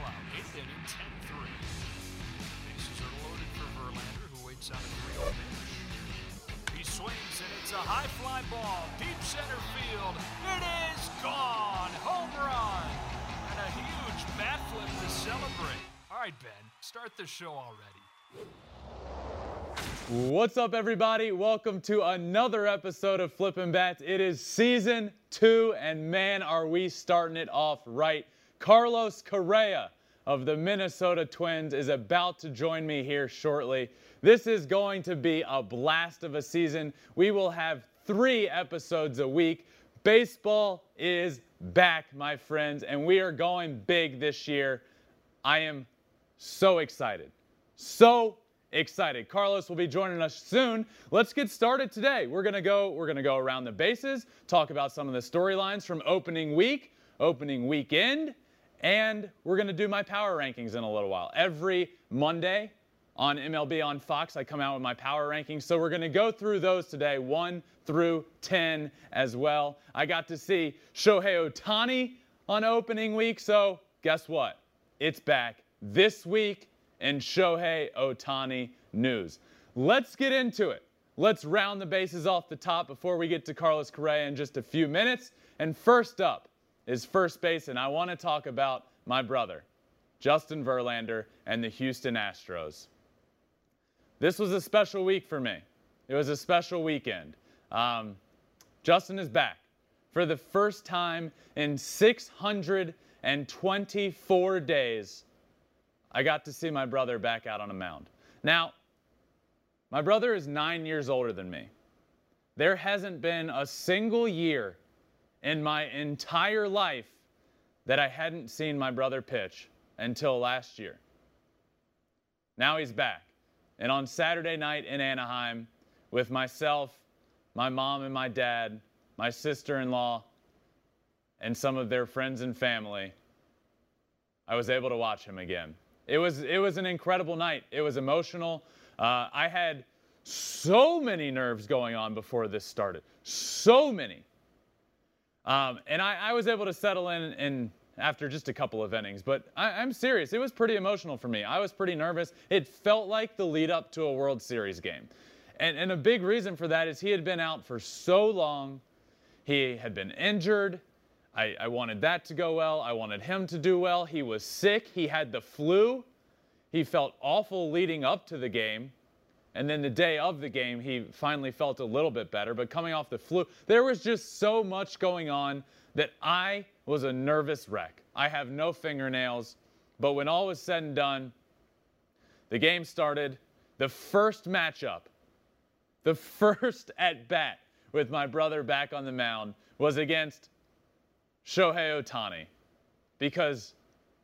out. Eighth inning, 10-3. Bases are loaded for Verlander, who waits on a 3-0 pitch. He swings, and it's a high fly ball, deep center field. It is gone! Home run! And a huge bat flip to celebrate. All right, Ben, start the show already. What's up, everybody? Welcome to another episode of Flippin' Bats. It is season two, and man, are we starting it off right. Carlos Correa of the Minnesota Twins is about to join me here shortly. This is going to be a blast of a season. We will have three episodes a week. Baseball is back, my friends, and we are going big this year. I am so excited. So excited. Carlos will be joining us soon. Let's get started today. We're going to go we're going to go around the bases, talk about some of the storylines from opening week, opening weekend, and we're going to do my power rankings in a little while. Every Monday on MLB on Fox, I come out with my power rankings. So we're going to go through those today, 1 through 10 as well. I got to see Shohei Ohtani on opening week, so guess what? It's back this week in Shohei Ohtani news. Let's get into it. Let's round the bases off the top before we get to Carlos Correa in just a few minutes. And first up is first base, and I want to talk about my brother, Justin Verlander, and the Houston Astros. This was a special week for me. It was a special weekend. Um, Justin is back for the first time in 624 days. I got to see my brother back out on a mound. Now, my brother is nine years older than me. There hasn't been a single year in my entire life that I hadn't seen my brother pitch until last year. Now he's back. And on Saturday night in Anaheim, with myself, my mom and my dad, my sister in law, and some of their friends and family, I was able to watch him again. It was, it was an incredible night. It was emotional. Uh, I had so many nerves going on before this started. So many. Um, and I, I, was able to settle in, after just a couple of innings. But I, I'm serious. It was pretty emotional for me. I was pretty nervous. It felt like the lead up to a World Series game. And, and a big reason for that is he had been out for so long. He had been injured. I, I wanted that to go well. I wanted him to do well. He was sick. He had the flu. He felt awful leading up to the game. And then the day of the game, he finally felt a little bit better. But coming off the flu, there was just so much going on that I was a nervous wreck. I have no fingernails. But when all was said and done, the game started. The first matchup, the first at bat with my brother back on the mound was against Shohei Ohtani. Because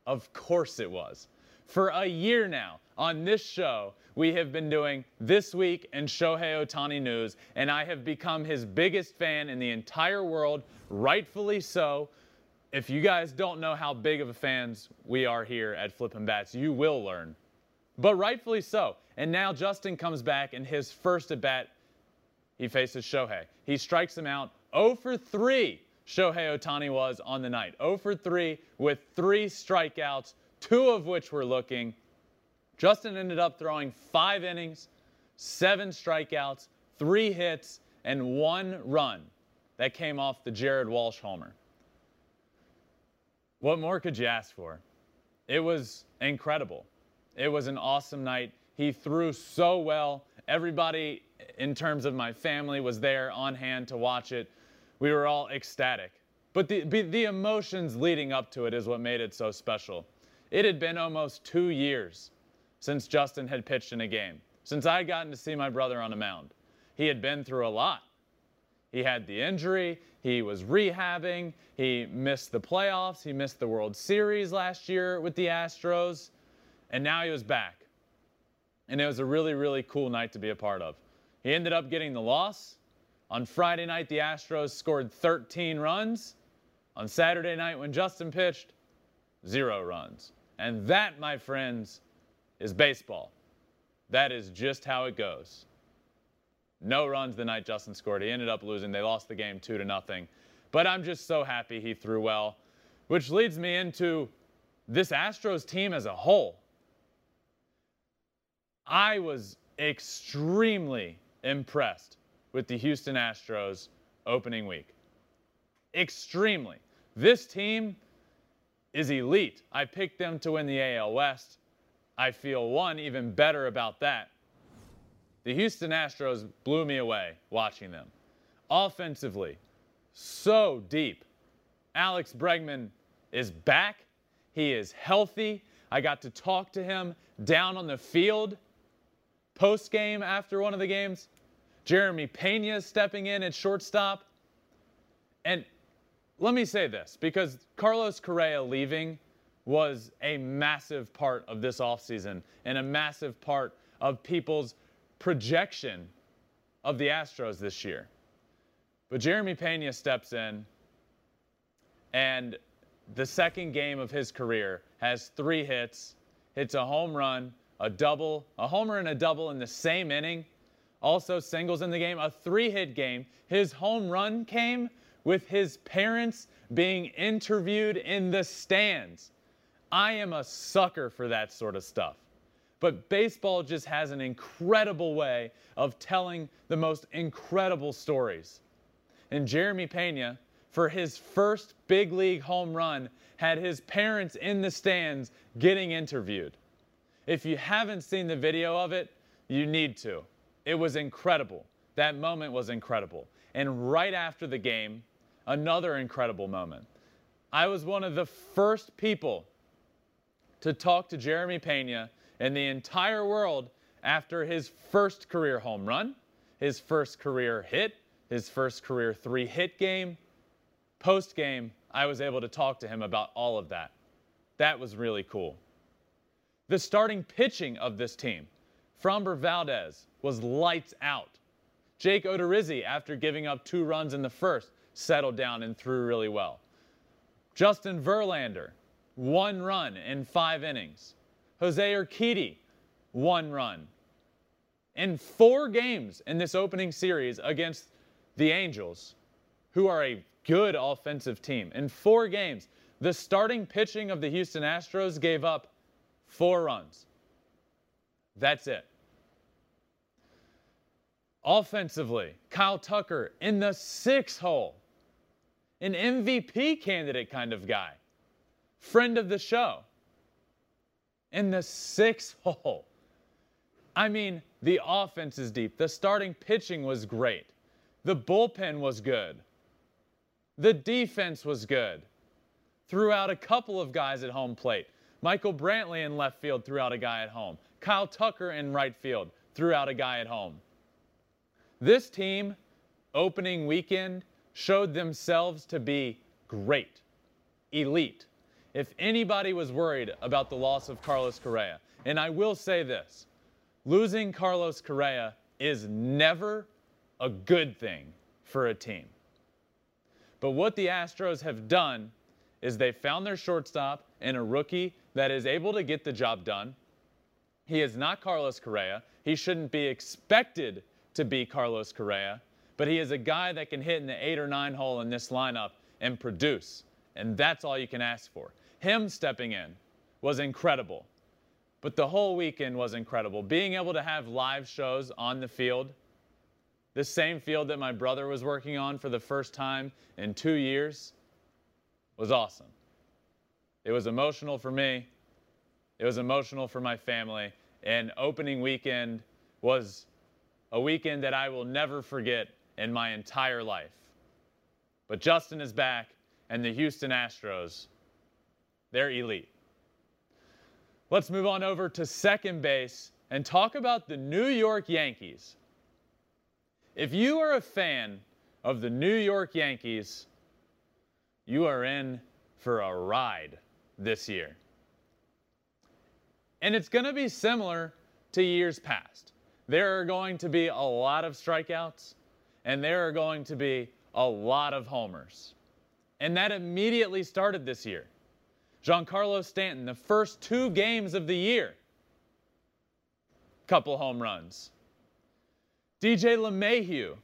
of course it was. For a year now on this show, we have been doing This Week in Shohei Ohtani News, and I have become his biggest fan in the entire world, rightfully so. If you guys don't know how big of a fans we are here at Flippin' Bats, you will learn. But rightfully so. And now Justin comes back in his first at bat. He faces Shohei. He strikes him out 0 for 3. Shohei Ohtani was on the night 0 for 3 with three strikeouts, two of which were looking. Justin ended up throwing five innings, seven strikeouts, three hits, and one run that came off the Jared Walsh homer. What more could you ask for? It was incredible. It was an awesome night. He threw so well. Everybody, in terms of my family, was there on hand to watch it. We were all ecstatic. But the, the emotions leading up to it is what made it so special. It had been almost two years since Justin had pitched in a game, since I had gotten to see my brother on a mound. He had been through a lot. He had the injury, he was rehabbing, he missed the playoffs, he missed the World Series last year with the Astros, and now he was back. And it was a really, really cool night to be a part of. He ended up getting the loss. On Friday night, the Astros scored 13 runs. On Saturday night, when Justin pitched, zero runs. And that, my friends, is baseball. That is just how it goes. No runs the night Justin scored. He ended up losing. They lost the game 2 to nothing. But I'm just so happy he threw well, which leads me into this Astros team as a whole, I was extremely impressed with the Houston Astros opening week. Extremely. This team is elite. I picked them to win the AL West. I feel one even better about that. The Houston Astros blew me away watching them. Offensively, so deep. Alex Bregman is back. He is healthy. I got to talk to him down on the field post game after one of the games. Jeremy Pena stepping in at shortstop. And let me say this because Carlos Correa leaving was a massive part of this offseason and a massive part of people's projection of the Astros this year. But Jeremy Pena steps in, and the second game of his career has three hits, hits a home run, a double, a homer and a double in the same inning, also singles in the game, a three hit game. His home run came with his parents being interviewed in the stands. I am a sucker for that sort of stuff. But baseball just has an incredible way of telling the most incredible stories. And Jeremy Pena, for his first big league home run, had his parents in the stands getting interviewed. If you haven't seen the video of it, you need to. It was incredible. That moment was incredible. And right after the game, another incredible moment. I was one of the first people to talk to Jeremy Pena in the entire world after his first career home run, his first career hit, his first career three hit game. Post game, I was able to talk to him about all of that. That was really cool. The starting pitching of this team, Framber Valdez, was lights out. Jake Odorizzi, after giving up two runs in the first, settled down and threw really well. Justin Verlander, one run in five innings. Jose Urquidy, one run. In four games in this opening series against the Angels, who are a good offensive team, in four games, the starting pitching of the Houston Astros gave up four runs. That's it. Offensively, Kyle Tucker in the six hole, an MVP candidate kind of guy, friend of the show, in the sixth hole. I mean, the offense is deep. The starting pitching was great. The bullpen was good. The defense was good. Threw out a couple of guys at home plate. Michael Brantley in left field threw out a guy at home. Kyle Tucker in right field threw out a guy at home. This team, opening weekend, showed themselves to be great, elite. If anybody was worried about the loss of Carlos Correa, and I will say this losing Carlos Correa is never a good thing for a team. But what the Astros have done is they found their shortstop in a rookie that is able to get the job done. He is not Carlos Correa. He shouldn't be expected to be Carlos Correa, but he is a guy that can hit in the eight or nine hole in this lineup and produce. And that's all you can ask for. Him stepping in was incredible. But the whole weekend was incredible. Being able to have live shows on the field, the same field that my brother was working on for the first time in two years, was awesome. It was emotional for me. It was emotional for my family. And opening weekend was a weekend that I will never forget in my entire life. But Justin is back, and the Houston Astros, they're elite. Let's move on over to second base and talk about the New York Yankees. If you are a fan of the New York Yankees, you are in for a ride this year. And it's going to be similar to years past there are going to be a lot of strikeouts and there are going to be a lot of homers. And that immediately started this year. Giancarlo Stanton, the first two games of the year, couple home runs. DJ LeMahieu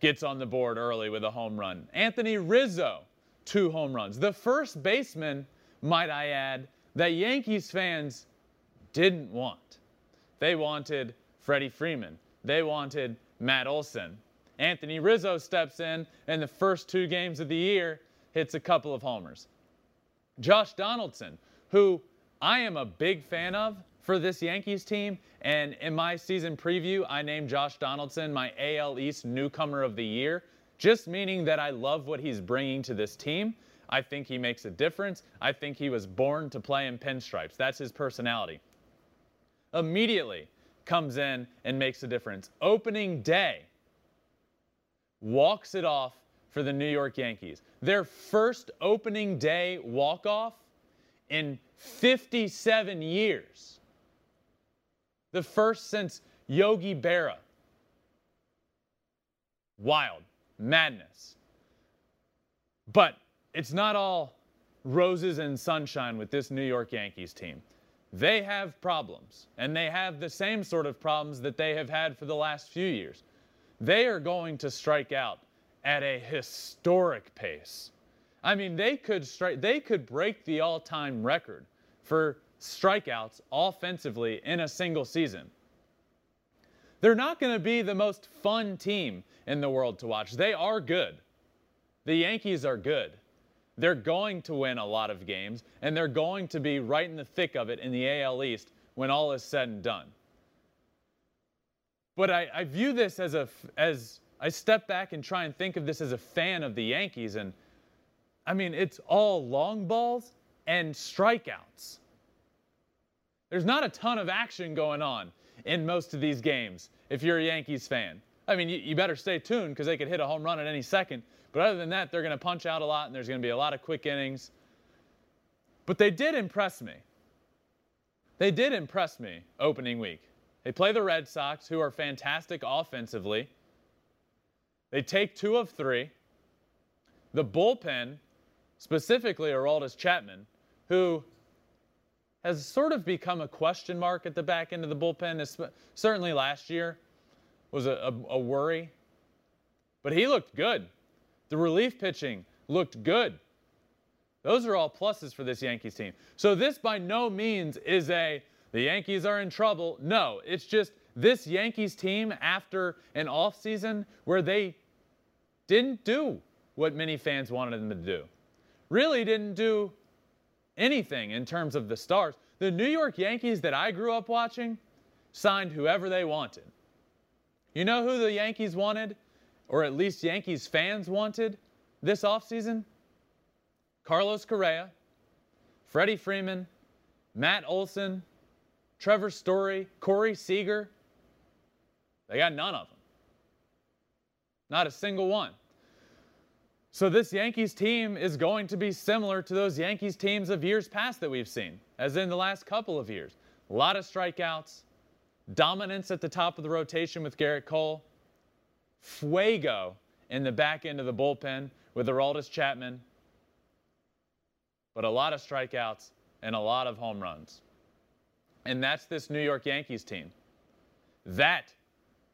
gets on the board early with a home run. Anthony Rizzo, two home runs. The first baseman might I add, that Yankees fans didn't want. They wanted Freddie Freeman. They wanted Matt Olson. Anthony Rizzo steps in in the first two games of the year, hits a couple of homers. Josh Donaldson, who I am a big fan of for this Yankees team, and in my season preview, I named Josh Donaldson my AL East newcomer of the year, just meaning that I love what he's bringing to this team. I think he makes a difference. I think he was born to play in pinstripes. That's his personality. Immediately comes in and makes a difference. Opening day, walks it off for the New York Yankees. Their first opening day walk off in 57 years. The first since Yogi Berra. Wild, madness. But it's not all roses and sunshine with this New York Yankees team. They have problems, and they have the same sort of problems that they have had for the last few years. They are going to strike out at a historic pace. I mean, they could strike they could break the all-time record for strikeouts offensively in a single season. They're not going to be the most fun team in the world to watch. They are good. The Yankees are good. They're going to win a lot of games, and they're going to be right in the thick of it in the AL East when all is said and done. But I, I view this as a as I step back and try and think of this as a fan of the Yankees, and I mean it's all long balls and strikeouts. There's not a ton of action going on in most of these games if you're a Yankees fan. I mean, you, you better stay tuned because they could hit a home run at any second. But other than that, they're going to punch out a lot and there's going to be a lot of quick innings. But they did impress me. They did impress me opening week. They play the Red Sox, who are fantastic offensively. They take two of three. The bullpen, specifically Aroldis Chapman, who has sort of become a question mark at the back end of the bullpen. Certainly last year was a, a, a worry, but he looked good. The relief pitching looked good. Those are all pluses for this Yankees team. So this by no means is a the Yankees are in trouble. No, it's just this Yankees team after an offseason where they didn't do what many fans wanted them to do. Really didn't do anything in terms of the stars. The New York Yankees that I grew up watching signed whoever they wanted. You know who the Yankees wanted? or at least Yankees fans wanted this offseason? Carlos Correa, Freddie Freeman, Matt Olson, Trevor Story, Corey Seager. They got none of them. Not a single one. So this Yankees team is going to be similar to those Yankees teams of years past that we've seen, as in the last couple of years. A lot of strikeouts, dominance at the top of the rotation with Gerrit Cole, fuego in the back end of the bullpen with Aroldis Chapman, but a lot of strikeouts and a lot of home runs. And that's this New York Yankees team. That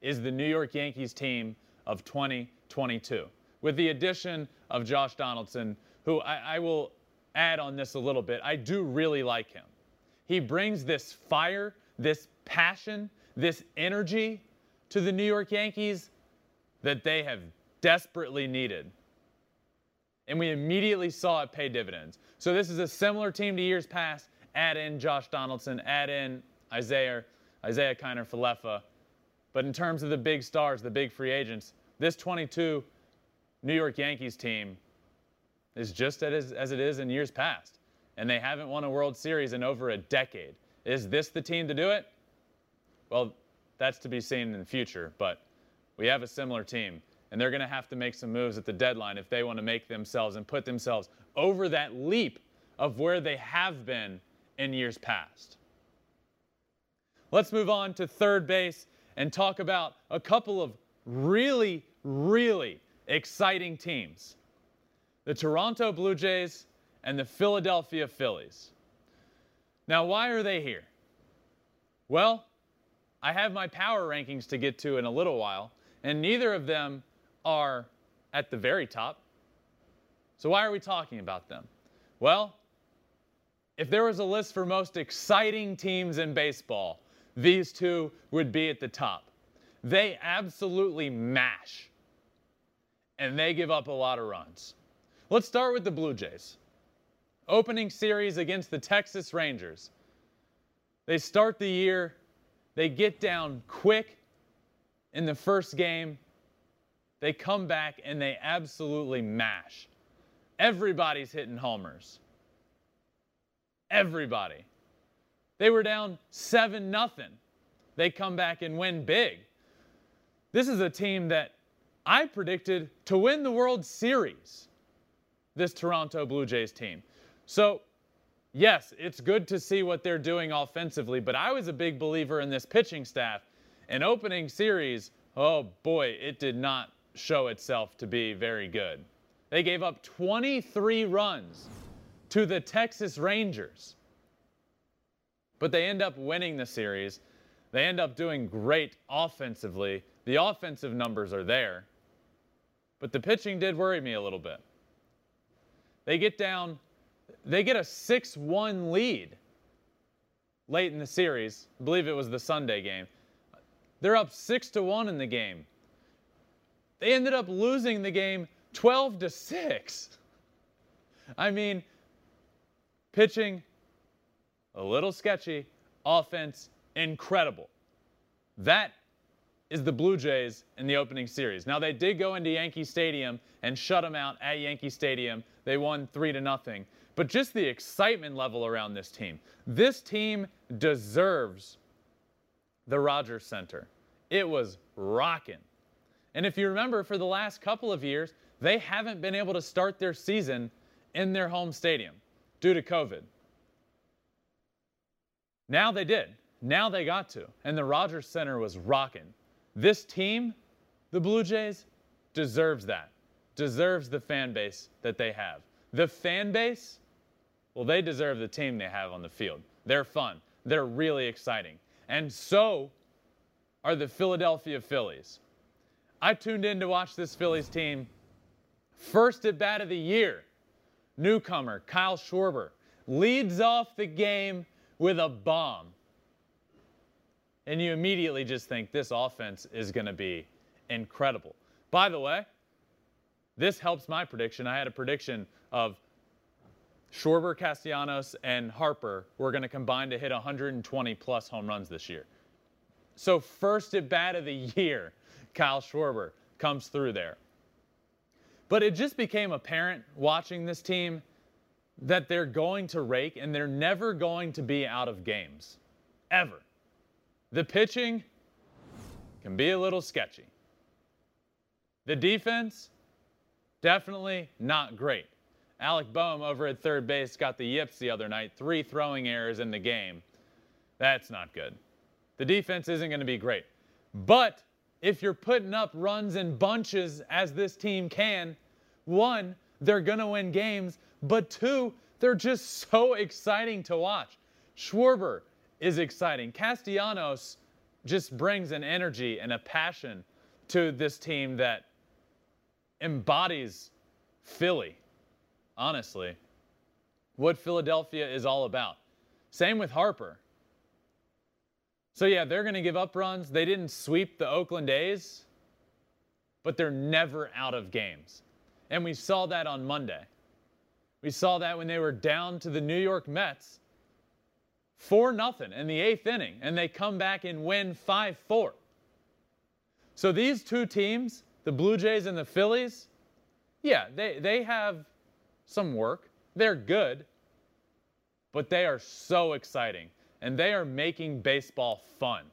is the New York Yankees team of 2022. With the addition of Josh Donaldson, who I, I will add on this a little bit, I do really like him. He brings this fire, this passion, this energy to the New York Yankees that they have desperately needed. And we immediately saw it pay dividends. So this is a similar team to years past. Add in Josh Donaldson, add in Isaiah, Isiah Kiner Falefa. But in terms of the big stars, the big free agents, this 22 New York Yankees team is just as, as it is in years past. And they haven't won a World Series in over a decade. Is this the team to do it? Well, that's to be seen in the future. But we have a similar team, and they're going to have to make some moves at the deadline if they want to make themselves and put themselves over that leap of where they have been in years past. Let's move on to third base and talk about a couple of really, really exciting teams the Toronto Blue Jays and the Philadelphia Phillies. Now, why are they here? Well, I have my power rankings to get to in a little while, and neither of them are at the very top. So, why are we talking about them? Well, if there was a list for most exciting teams in baseball, these two would be at the top. They absolutely mash, and they give up a lot of runs. Let's start with the Blue Jays. Opening series against the Texas Rangers. They start the year, they get down quick in the first game. They come back and they absolutely mash. Everybody's hitting homers. Everybody. They were down 7 nothing. They come back and win big. This is a team that I predicted to win the World Series. This Toronto Blue Jays team. So, yes, it's good to see what they're doing offensively, but I was a big believer in this pitching staff. An opening series, oh boy, it did not show itself to be very good. They gave up 23 runs to the Texas Rangers. But they end up winning the series. They end up doing great offensively. The offensive numbers are there. But the pitching did worry me a little bit. They get down, they get a 6 1 lead late in the series. I believe it was the Sunday game. They're up 6 to 1 in the game. They ended up losing the game 12 to 6. I mean, pitching a little sketchy, offense incredible. That is the Blue Jays in the opening series. Now they did go into Yankee Stadium and shut them out at Yankee Stadium. They won 3 to nothing. But just the excitement level around this team. This team deserves the Rogers Center. It was rocking. And if you remember for the last couple of years, they haven't been able to start their season in their home stadium due to COVID. Now they did. Now they got to. And the Rogers Center was rocking. This team, the Blue Jays, deserves that. Deserves the fan base that they have. The fan base, well, they deserve the team they have on the field. They're fun. They're really exciting. And so are the Philadelphia Phillies. I tuned in to watch this Phillies team First at bat of the year, newcomer Kyle Schwarber leads off the game with a bomb. And you immediately just think this offense is going to be incredible. By the way, this helps my prediction. I had a prediction of Schwarber, Castellanos, and Harper were going to combine to hit 120 plus home runs this year. So, first at bat of the year, Kyle Schwarber comes through there. But it just became apparent watching this team that they're going to rake and they're never going to be out of games. Ever. The pitching can be a little sketchy. The defense, definitely not great. Alec Bohm over at third base got the yips the other night, three throwing errors in the game. That's not good. The defense isn't going to be great. But if you're putting up runs in bunches as this team can, one, they're going to win games, but two, they're just so exciting to watch. Schwarber is exciting. Castellanos just brings an energy and a passion to this team that embodies Philly, honestly. What Philadelphia is all about. Same with Harper. So, yeah, they're going to give up runs. They didn't sweep the Oakland A's, but they're never out of games. And we saw that on Monday. We saw that when they were down to the New York Mets 4 nothing in the eighth inning, and they come back and win 5 4. So these two teams, the Blue Jays and the Phillies, yeah, they, they have some work. They're good, but they are so exciting and they are making baseball fun.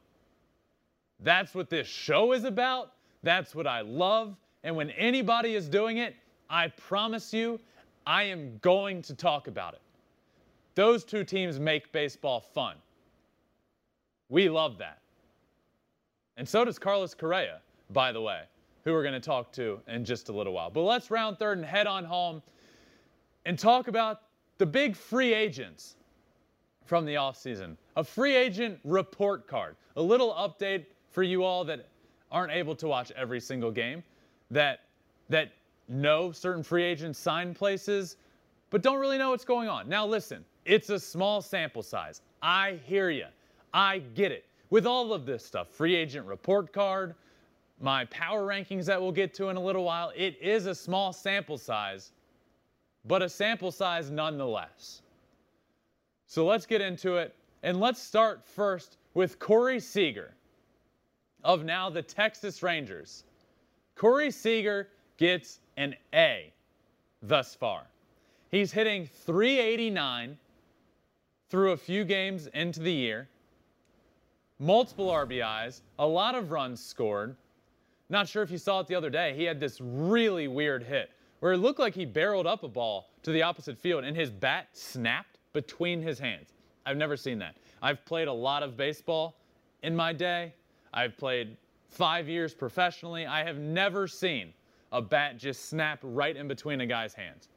That's what this show is about. That's what I love. And when anybody is doing it, I promise you, I am going to talk about it. Those two teams make baseball fun. We love that. And so does Carlos Correa, by the way, who we're going to talk to in just a little while. But let's round third and head on home and talk about the big free agents from the offseason. A free agent report card. A little update for you all that aren't able to watch every single game, that that know certain free agents sign places, but don't really know what's going on. Now listen, It's a small sample size. I hear you. I get it. With all of this stuff, free agent report card, my power rankings that we'll get to in a little while, it is a small sample size, but a sample size nonetheless. So let's get into it. And let's start first with Corey Seager of now the Texas Rangers. Corey Seager gets an A thus far. He's hitting 389 through a few games into the year. Multiple RBIs, a lot of runs scored. Not sure if you saw it the other day. He had this really weird hit where it looked like he barreled up a ball to the opposite field and his bat snapped between his hands. I've never seen that. I've played a lot of baseball in my day. I've played five years professionally. I have never seen a bat just snap right in between a guy's hands.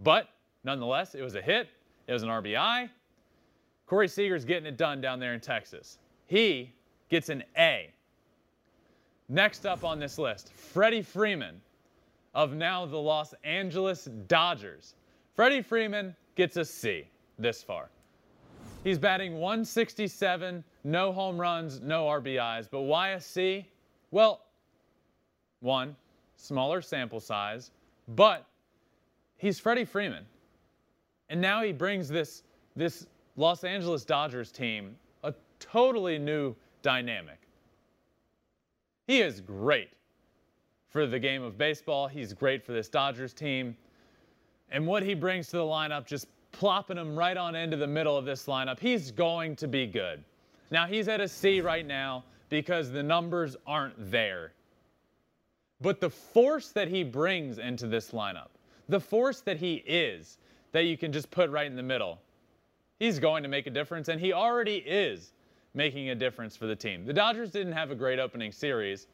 But nonetheless, it was a hit. It was an RBI. Corey Seager's getting it done down there in Texas. He gets an A. Next up on this list, Freddie Freeman of now the Los Angeles Dodgers. Freddie Freeman gets a C this far. He's batting 167, no home runs, no RBIs. But why a C? Well, one, smaller sample size, but he's Freddie Freeman. And now he brings this, this Los Angeles Dodgers team a totally new dynamic. He is great for the game of baseball. He's great for this Dodgers team. And what he brings to the lineup, just plopping him right on into the middle of this lineup, he's going to be good. Now, he's at a C right now because the numbers aren't there. But the force that he brings into this lineup, the force that he is, that you can just put right in the middle, he's going to make a difference, and he already is making a difference for the team. The Dodgers didn't have a great opening series,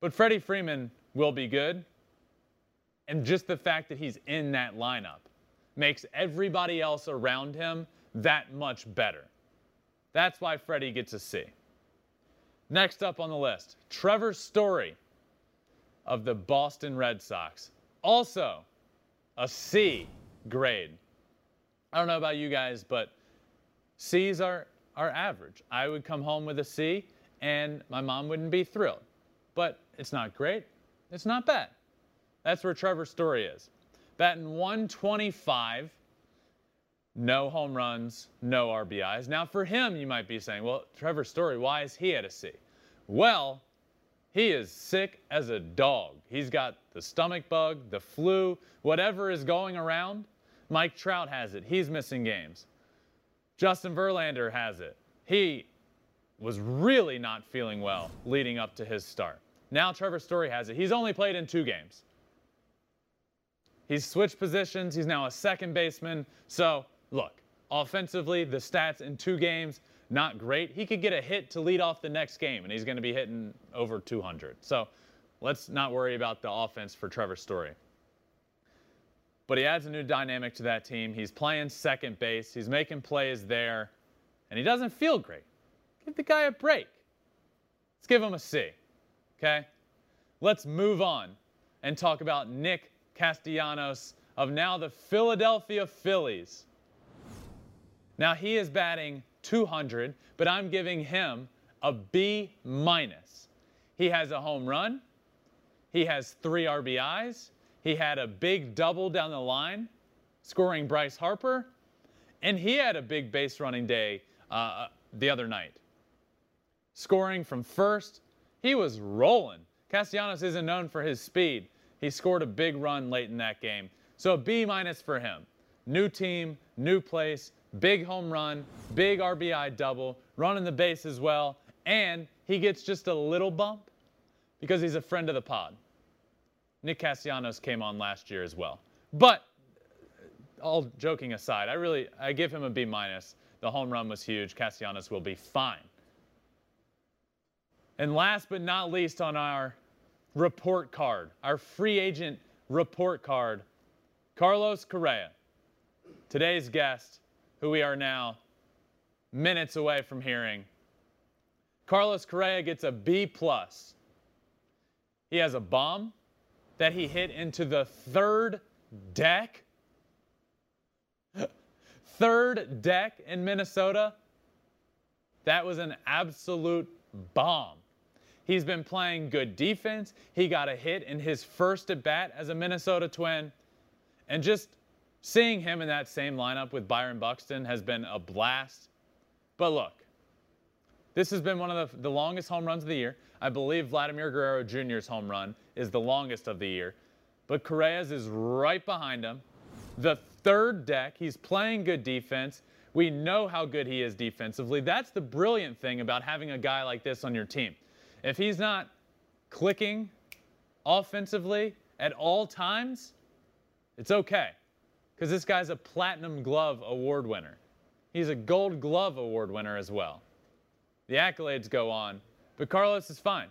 but Freddie Freeman will be good. And just the fact that he's in that lineup makes everybody else around him that much better. That's why Freddie gets a C. Next up on the list, Trevor Story of the Boston Red Sox. Also a C grade. I don't know about you guys, but C's are, are average. I would come home with a C and my mom wouldn't be thrilled. But it's not great. It's not bad. That's where Trevor Story is. Batting 125 no home runs, no RBIs. Now, for him, you might be saying, well, Trevor Story, why is he at a C? Well, he is sick as a dog. He's got the stomach bug, the flu, whatever is going around. Mike Trout has it. He's missing games. Justin Verlander has it. He was really not feeling well leading up to his start. Now Trevor Story has it. He's only played in two games. He's switched positions. He's now a second baseman. So look, offensively, the stats in two games, not great. He could get a hit to lead off the next game, and he's going to be hitting over 200. So let's not worry about the offense for Trevor Story. But he adds a new dynamic to that team. He's playing second base, he's making plays there, and he doesn't feel great. Give the guy a break. Let's give him a C. Okay? Let's move on and talk about Nick Castellanos of now the Philadelphia Phillies. Now he is batting 200, but I'm giving him a B minus. He has a home run. He has three RBIs. He had a big double down the line, scoring Bryce Harper, and he had a big base running day uh, the other night, scoring from first. He was rolling. Castellanos isn't known for his speed. He scored a big run late in that game. So a B minus for him. New team, new place, big home run, big RBI double, running the base as well, and he gets just a little bump because he's a friend of the pod. Nick Castellanos came on last year as well. But all joking aside, I really I give him a B minus. The home run was huge. Castellanos will be fine. And last but not least on our report card, our free agent report card, Carlos Correa. Today's guest who we are now minutes away from hearing. Carlos Correa gets a B plus. He has a bomb that he hit into the third deck. third deck in Minnesota, that was an absolute bomb. He's been playing good defense. He got a hit in his first at bat as a Minnesota Twin. And just seeing him in that same lineup with Byron Buxton has been a blast. But look, this has been one of the, the longest home runs of the year. I believe Vladimir Guerrero Jr.'s home run is the longest of the year. But Correa's is right behind him. The third deck, he's playing good defense. We know how good he is defensively. That's the brilliant thing about having a guy like this on your team. If he's not clicking offensively at all times, it's okay because this guy's a Platinum Glove Award winner. He's a Gold Glove Award winner as well. The accolades go on, but Carlos is fine.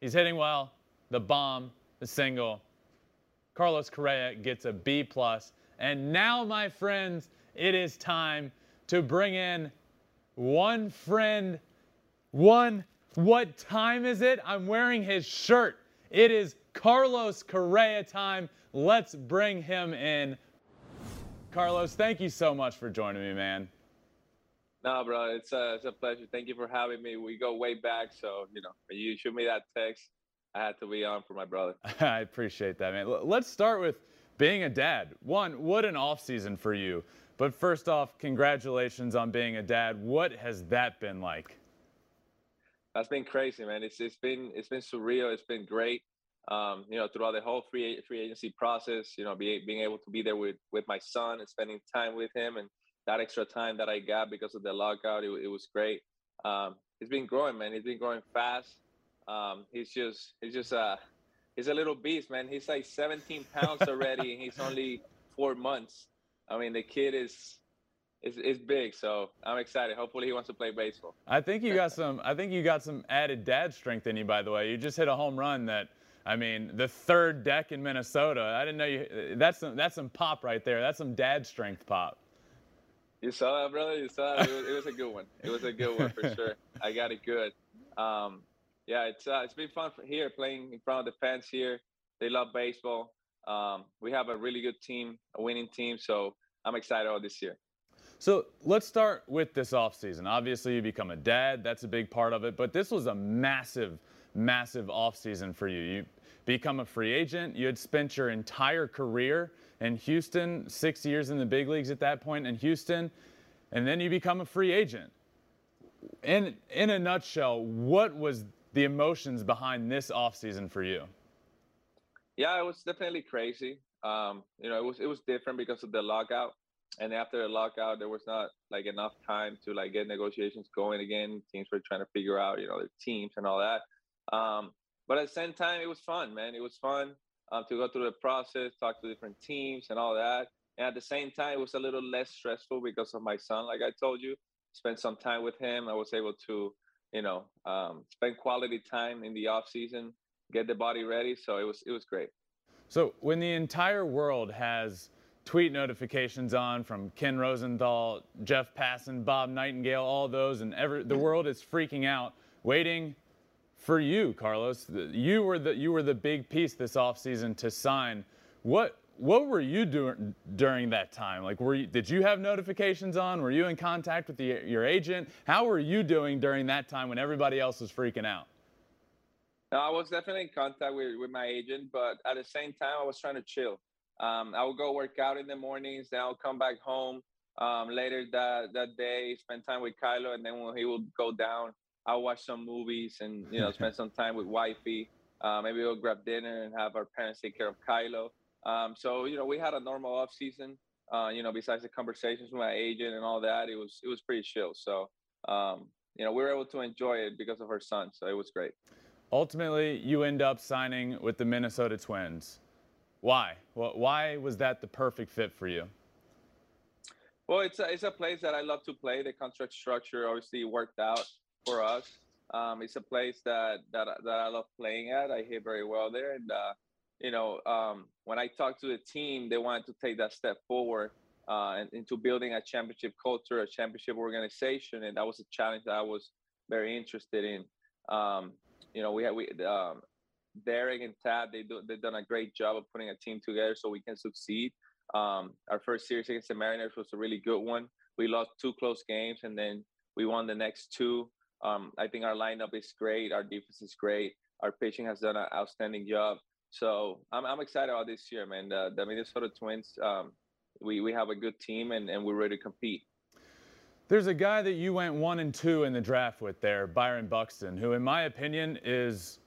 He's hitting well, the bomb, the single. Carlos Correa gets a B and now, my friends, it is time to bring in one friend, one. What time is it? I'm wearing his shirt. It is Carlos Correa time. Let's bring him in. Carlos, thank you so much for joining me, man. No, bro, it's a, it's a pleasure. Thank you for having me. We go way back, so you know, you shoot me that text, I had to be on for my brother. I appreciate that, man. Let's start with being a dad. One, what an off season for you. But first off, congratulations on being a dad. What has that been like? That's been crazy, man. It's it's been it's been surreal. It's been great. Um, you know, throughout the whole free free agency process, you know, be, being able to be there with with my son and spending time with him, and that extra time that I got because of the lockout, it, it was great. Um, it's been growing, man. It's been growing fast. Um, he's just he's just a he's a little beast, man. He's like 17 pounds already, and he's only four months. I mean, the kid is is is big, so I'm excited. Hopefully, he wants to play baseball. I think you got some. I think you got some added dad strength in you. By the way, you just hit a home run that. I mean, the third deck in Minnesota. I didn't know you. That's some. That's some pop right there. That's some dad strength pop. You saw that, brother. You saw that. It was, it was a good one. It was a good one for sure. I got it good. Um, yeah, it's uh, it's been fun here playing in front of the fans here. They love baseball. Um, we have a really good team, a winning team. So I'm excited all this year. So let's start with this offseason. Obviously, you become a dad. That's a big part of it. But this was a massive, massive offseason for you. You become a free agent. You had spent your entire career in Houston, six years in the big leagues at that point in Houston, and then you become a free agent. In, in a nutshell, what was the emotions behind this offseason for you? Yeah, it was definitely crazy. Um, you know, it was it was different because of the lockout. And after the lockout, there was not like enough time to like get negotiations going again. Teams were trying to figure out, you know, their teams and all that. Um, but at the same time, it was fun, man. It was fun um, to go through the process, talk to different teams and all that. And at the same time, it was a little less stressful because of my son, like I told you. Spent some time with him. I was able to you know, um, spend quality time in the off season, get the body ready. So it was it was great. So when the entire world has tweet notifications on from Ken Rosenthal, Jeff Passan, Bob Nightingale, all those, and every, the world is freaking out, waiting for you, Carlos. You were the you were the big piece this offseason to sign. What what were you doing during that time? Like, were you, did you have notifications on? Were you in contact with the, your agent? How were you doing during that time when everybody else was freaking out? I was definitely in contact with, with my agent, but at the same time, I was trying to chill. Um, I would go work out in the mornings, then I'll come back home um, later that, that day, spend time with Kylo, and then when he would go down, I'll watch some movies and you know spend some time with wifey. Uh, maybe we'll grab dinner and have our parents take care of Kylo. Um, so you know, we had a normal off season. Uh, you know, besides the conversations with my agent and all that, it was it was pretty chill. So um, you know, we were able to enjoy it because of her son. So it was great. Ultimately, you end up signing with the Minnesota Twins. Why? Well, why was that the perfect fit for you? Well, it's a, it's a place that I love to play. The contract structure obviously worked out for us. Um, it's a place that, that that I love playing at. I hit very well there, and uh, you know, um, when I talked to the team, they wanted to take that step forward uh, into building a championship culture, a championship organization, and that was a challenge that I was very interested in. Um, you know, we had we um, Derek and Tad they do they've done a great job of putting a team together so we can succeed. Um, our first series against the Mariners was a really good one. We lost two close games, and then we won the next two. Um, I think our lineup is great. Our defense is great. Our pitching has done an outstanding job. So I'm, I'm excited about this year, man. The, the Minnesota Twins, um, we, we have a good team and, and we're ready to compete. There's a guy that you went one and two in the draft with there, Byron Buxton, who, in my opinion, is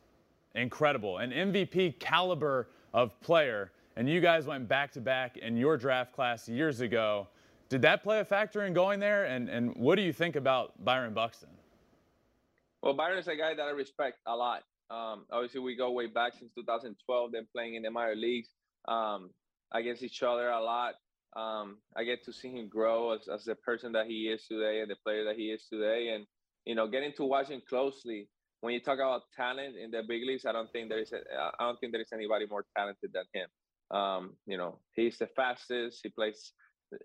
incredible, an MVP caliber of player. And you guys went back to back in your draft class years ago. Did that play a factor in going there? And, and what do you think about Byron Buxton? Well, Byron is a guy that I respect a lot. Um, obviously, we go way back since 2012, then playing in the minor leagues um, against each other a lot. Um, I get to see him grow as, as the person that he is today and the player that he is today. And, you know, getting to watch him closely, when you talk about talent in the big leagues, I don't think there is a, I don't think there is anybody more talented than him. Um, you know, he's the fastest. He plays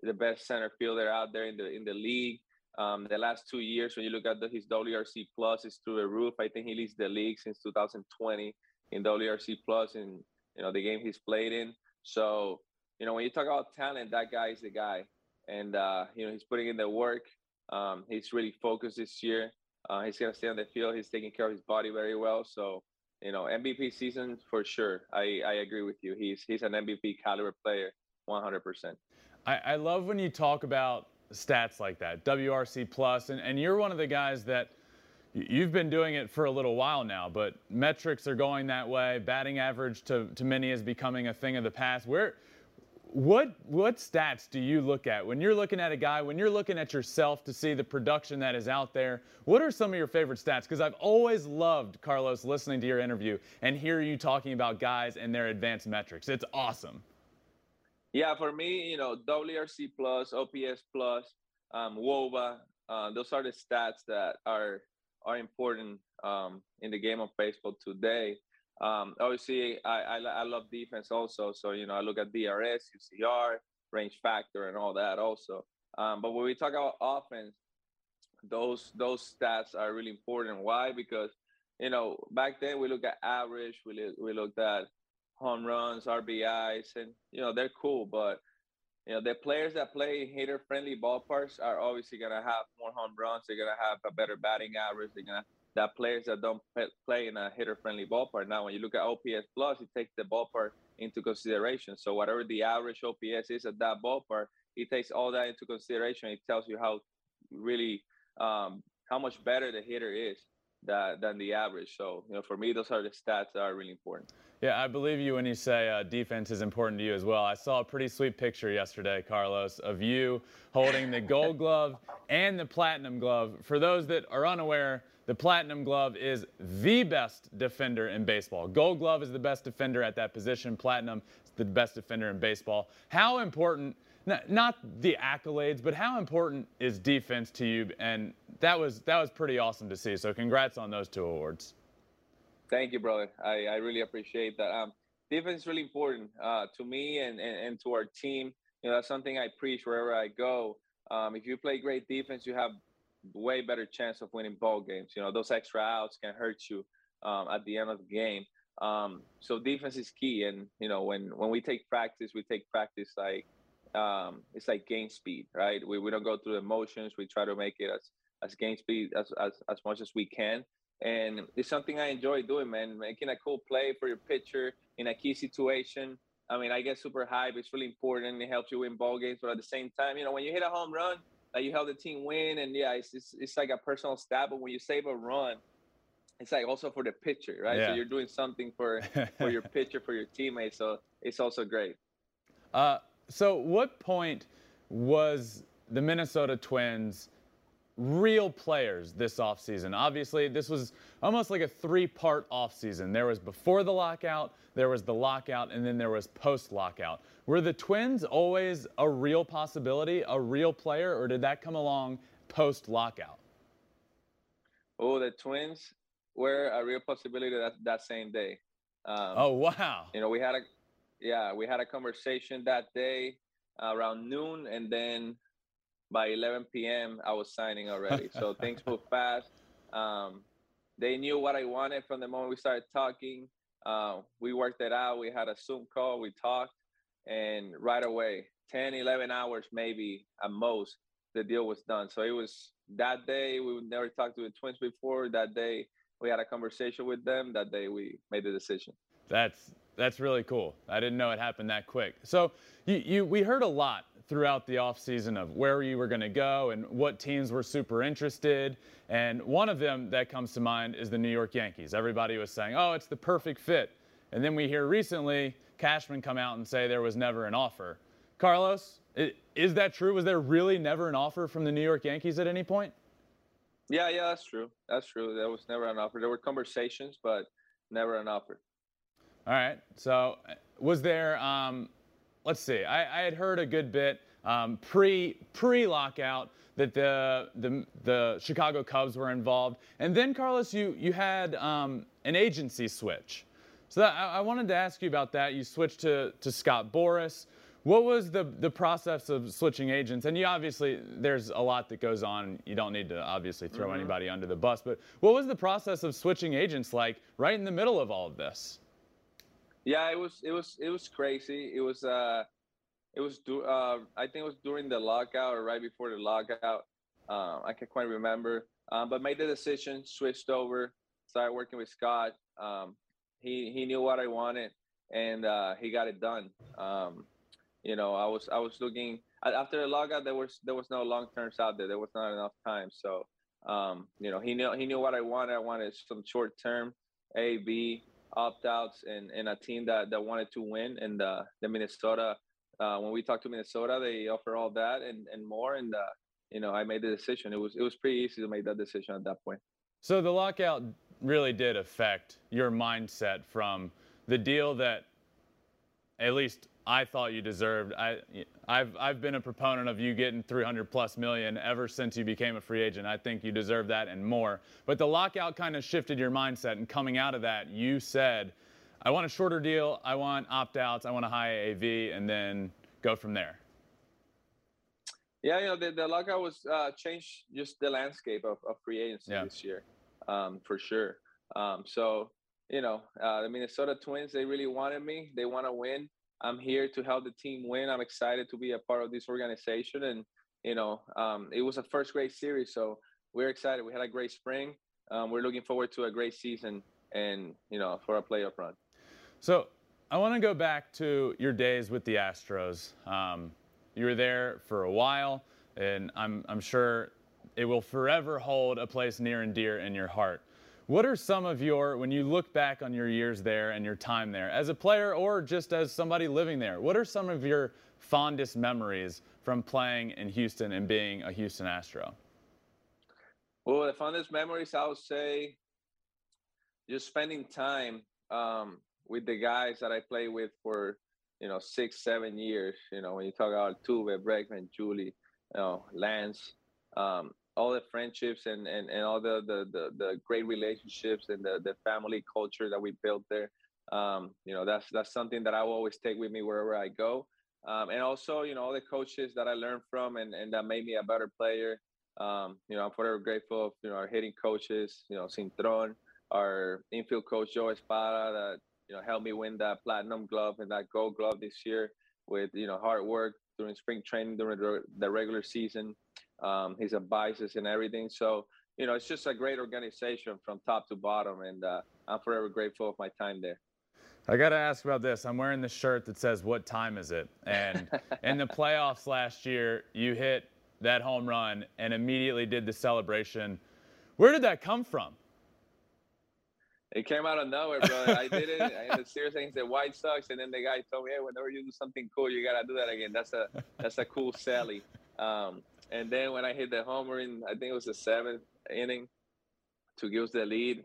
the best center fielder out there in the in the league. Um, the last two years, when you look at the, his WRC plus, is through the roof. I think he leads the league since 2020 in WRC plus in you know the game he's played in. So you know when you talk about talent, that guy is the guy, and uh, you know he's putting in the work. Um, he's really focused this year. Uh, he's gonna stay on the field. He's taking care of his body very well. So you know MVP season for sure. I I agree with you. He's he's an MVP caliber player, 100%. I, I love when you talk about stats like that, WRC plus, and, and you're one of the guys that you've been doing it for a little while now, but metrics are going that way. Batting average to, to many is becoming a thing of the past. Where what what stats do you look at when you're looking at a guy, when you're looking at yourself to see the production that is out there? What are some of your favorite stats? Because I've always loved Carlos listening to your interview and hear you talking about guys and their advanced metrics. It's awesome. Yeah, for me, you know, WRC plus, OPS plus, um, WOBA, uh, those are the stats that are are important um, in the game of baseball today. Um, obviously, I, I, I love defense also, so you know I look at DRS, UZR, range factor, and all that also. Um, but when we talk about offense, those those stats are really important. Why? Because you know back then we look at average, we we looked at home runs, RBIs, and you know they're cool. But you know the players that play hitter-friendly ballparks are obviously gonna have more home runs. They're gonna have a better batting average. They're gonna that players that don't play in a hitter-friendly ballpark. Now, when you look at OPS plus, it takes the ballpark into consideration. So whatever the average OPS is at that ballpark, it takes all that into consideration. It tells you how really um, how much better the hitter is that, than the average. So you know, for me, those are the stats that are really important. Yeah, I believe you when you say uh, defense is important to you as well. I saw a pretty sweet picture yesterday, Carlos, of you holding the gold glove and the platinum glove. For those that are unaware, the platinum glove is the best defender in baseball. Gold glove is the best defender at that position. Platinum is the best defender in baseball. How important, not the accolades, but how important is defense to you? And that was that was pretty awesome to see. So congrats on those two awards. Thank you, brother. I, I really appreciate that. Um, defense is really important uh, to me and, and, and to our team. You know, that's something I preach wherever I go. Um, if you play great defense, you have way better chance of winning ball games. You know, those extra outs can hurt you um, at the end of the game. Um, so defense is key. And you know, when when we take practice, we take practice like um, it's like game speed, right? We we don't go through the motions. We try to make it as as game speed as as, as much as we can and it's something I enjoy doing, man. Making a cool play for your pitcher in a key situation. I mean, I get super hype. It's really important. It helps you win ball games, but at the same time, you know, when you hit a home run, like you help the team win, and yeah, it's it's, it's like a personal stat. But when you save a run, it's like also for the pitcher, right? Yeah. So you're doing something for for your pitcher, for your teammates. So it's also great. Uh, so what point was the Minnesota Twins? Real players this offseason. Obviously, this was almost like a three part offseason. There was before the lockout, there was the lockout, and then there was post lockout. Were the Twins always a real possibility, a real player, or did that come along post lockout? Oh, the Twins were a real possibility that, that same day. Um, oh, wow. You know, we had a, yeah, we had a conversation that day around noon, and then by 11 p.m. I was signing already. So things move fast. Um, they knew what I wanted from the moment we started talking. Uh, we worked it out. We had a Zoom call. We talked. and right away, 10, 11 hours maybe at most, the deal was done. So it was that day. We would never talked to the Twins before. That day, we had a conversation with them. That day, we made the decision. That's that's really cool. I didn't know it happened that quick. So you, you we heard a lot throughout the offseason of where you were going to go and what teams were super interested. And one of them that comes to mind is the New York Yankees. Everybody was saying, oh, it's the perfect fit. And then we hear recently Cashman come out and say there was never an offer. Carlos, is that true? Was there really never an offer from the New York Yankees at any point? Yeah, yeah, that's true. That's true. There was never an offer. There were conversations, but never an offer. All right. So, was there? Um, let's see. I, I, had heard a good bit um, pre pre lockout that the, the the Chicago Cubs were involved, and then Carlos, you you had um, an agency switch. So that, I, I, wanted to ask you about that. You switched to to Scott Boras. What was the the process of switching agents? And you obviously there's a lot that goes on. You don't need to obviously throw mm-hmm. anybody under the bus, but what was the process of switching agents like right in the middle of all of this? Yeah, it was it was it was crazy. It was uh it was do uh I think it was during the lockout or right before the lockout. Um, I can't quite remember. Um, but made the decision, switched over, started working with Scott. Um, he he knew what I wanted, and uh, he got it done. Um, you know, I was I was looking after the lockout. There was there was no long terms out there. There was not enough time. So um, you know, he knew he knew what I wanted. I wanted some short term A B opt outs and, and a team that, that wanted to win. And the, the Minnesota, uh, when we talked to Minnesota, they offer all that and, and more. And, uh, you know, I made the decision. It was, it was pretty easy to make that decision at that point. So the lockout really did affect your mindset from the deal that at least I thought you deserved. I, I've, I've been a proponent of you getting 300 plus million ever since you became a free agent. I think you deserve that and more. But the lockout kind of shifted your mindset, and coming out of that, you said, "I want a shorter deal. I want opt-outs. I want a high AV, and then go from there." Yeah, you know, the, the lockout was uh, changed just the landscape of, of free agency yeah. this year, um, for sure. Um, so, you know, uh, the Minnesota Twins, they really wanted me. They want to win. I'm here to help the team win. I'm excited to be a part of this organization, and you know, um, it was a first great series, so we're excited. We had a great spring. Um, we're looking forward to a great season, and you know, for a playoff run. So I want to go back to your days with the Astros. Um, you were there for a while, and I'm I'm sure it will forever hold a place near and dear in your heart. What are some of your, when you look back on your years there and your time there, as a player or just as somebody living there, what are some of your fondest memories from playing in Houston and being a Houston Astro? Well, the fondest memories, I would say, just spending time um, with the guys that I played with for, you know, six, seven years. You know, when you talk about Tuve, Bregman, Yuli, you know, Lance, um, all the friendships and, and, and all the, the, the, the great relationships and the, the family culture that we built there. Um, you know, that's, that's something that I will always take with me wherever I go. Um, and also, you know, all the coaches that I learned from and, and that made me a better player. Um, you know, I'm forever grateful of, you know, our hitting coaches, you know, Cintron, our infield coach, Joe Espada, that, you know, helped me win that platinum glove and that gold glove this year with, you know, hard work during spring training, during the regular season um, his advices and everything. So, you know, it's just a great organization from top to bottom, and uh, I'm forever grateful of my time there. I got to ask about this. I'm wearing the shirt that says, What time is it? And in the playoffs last year, you hit that home run and immediately did the celebration. Where did that come from? It came out of nowhere, bro. I did it. I the serious things the White Sox, and then the guy told me, "Hey, whenever you do something cool, you gotta do that again." That's a that's a cool Sally. Um, and then when I hit the homer in, I think it was the seventh inning to give us the lead,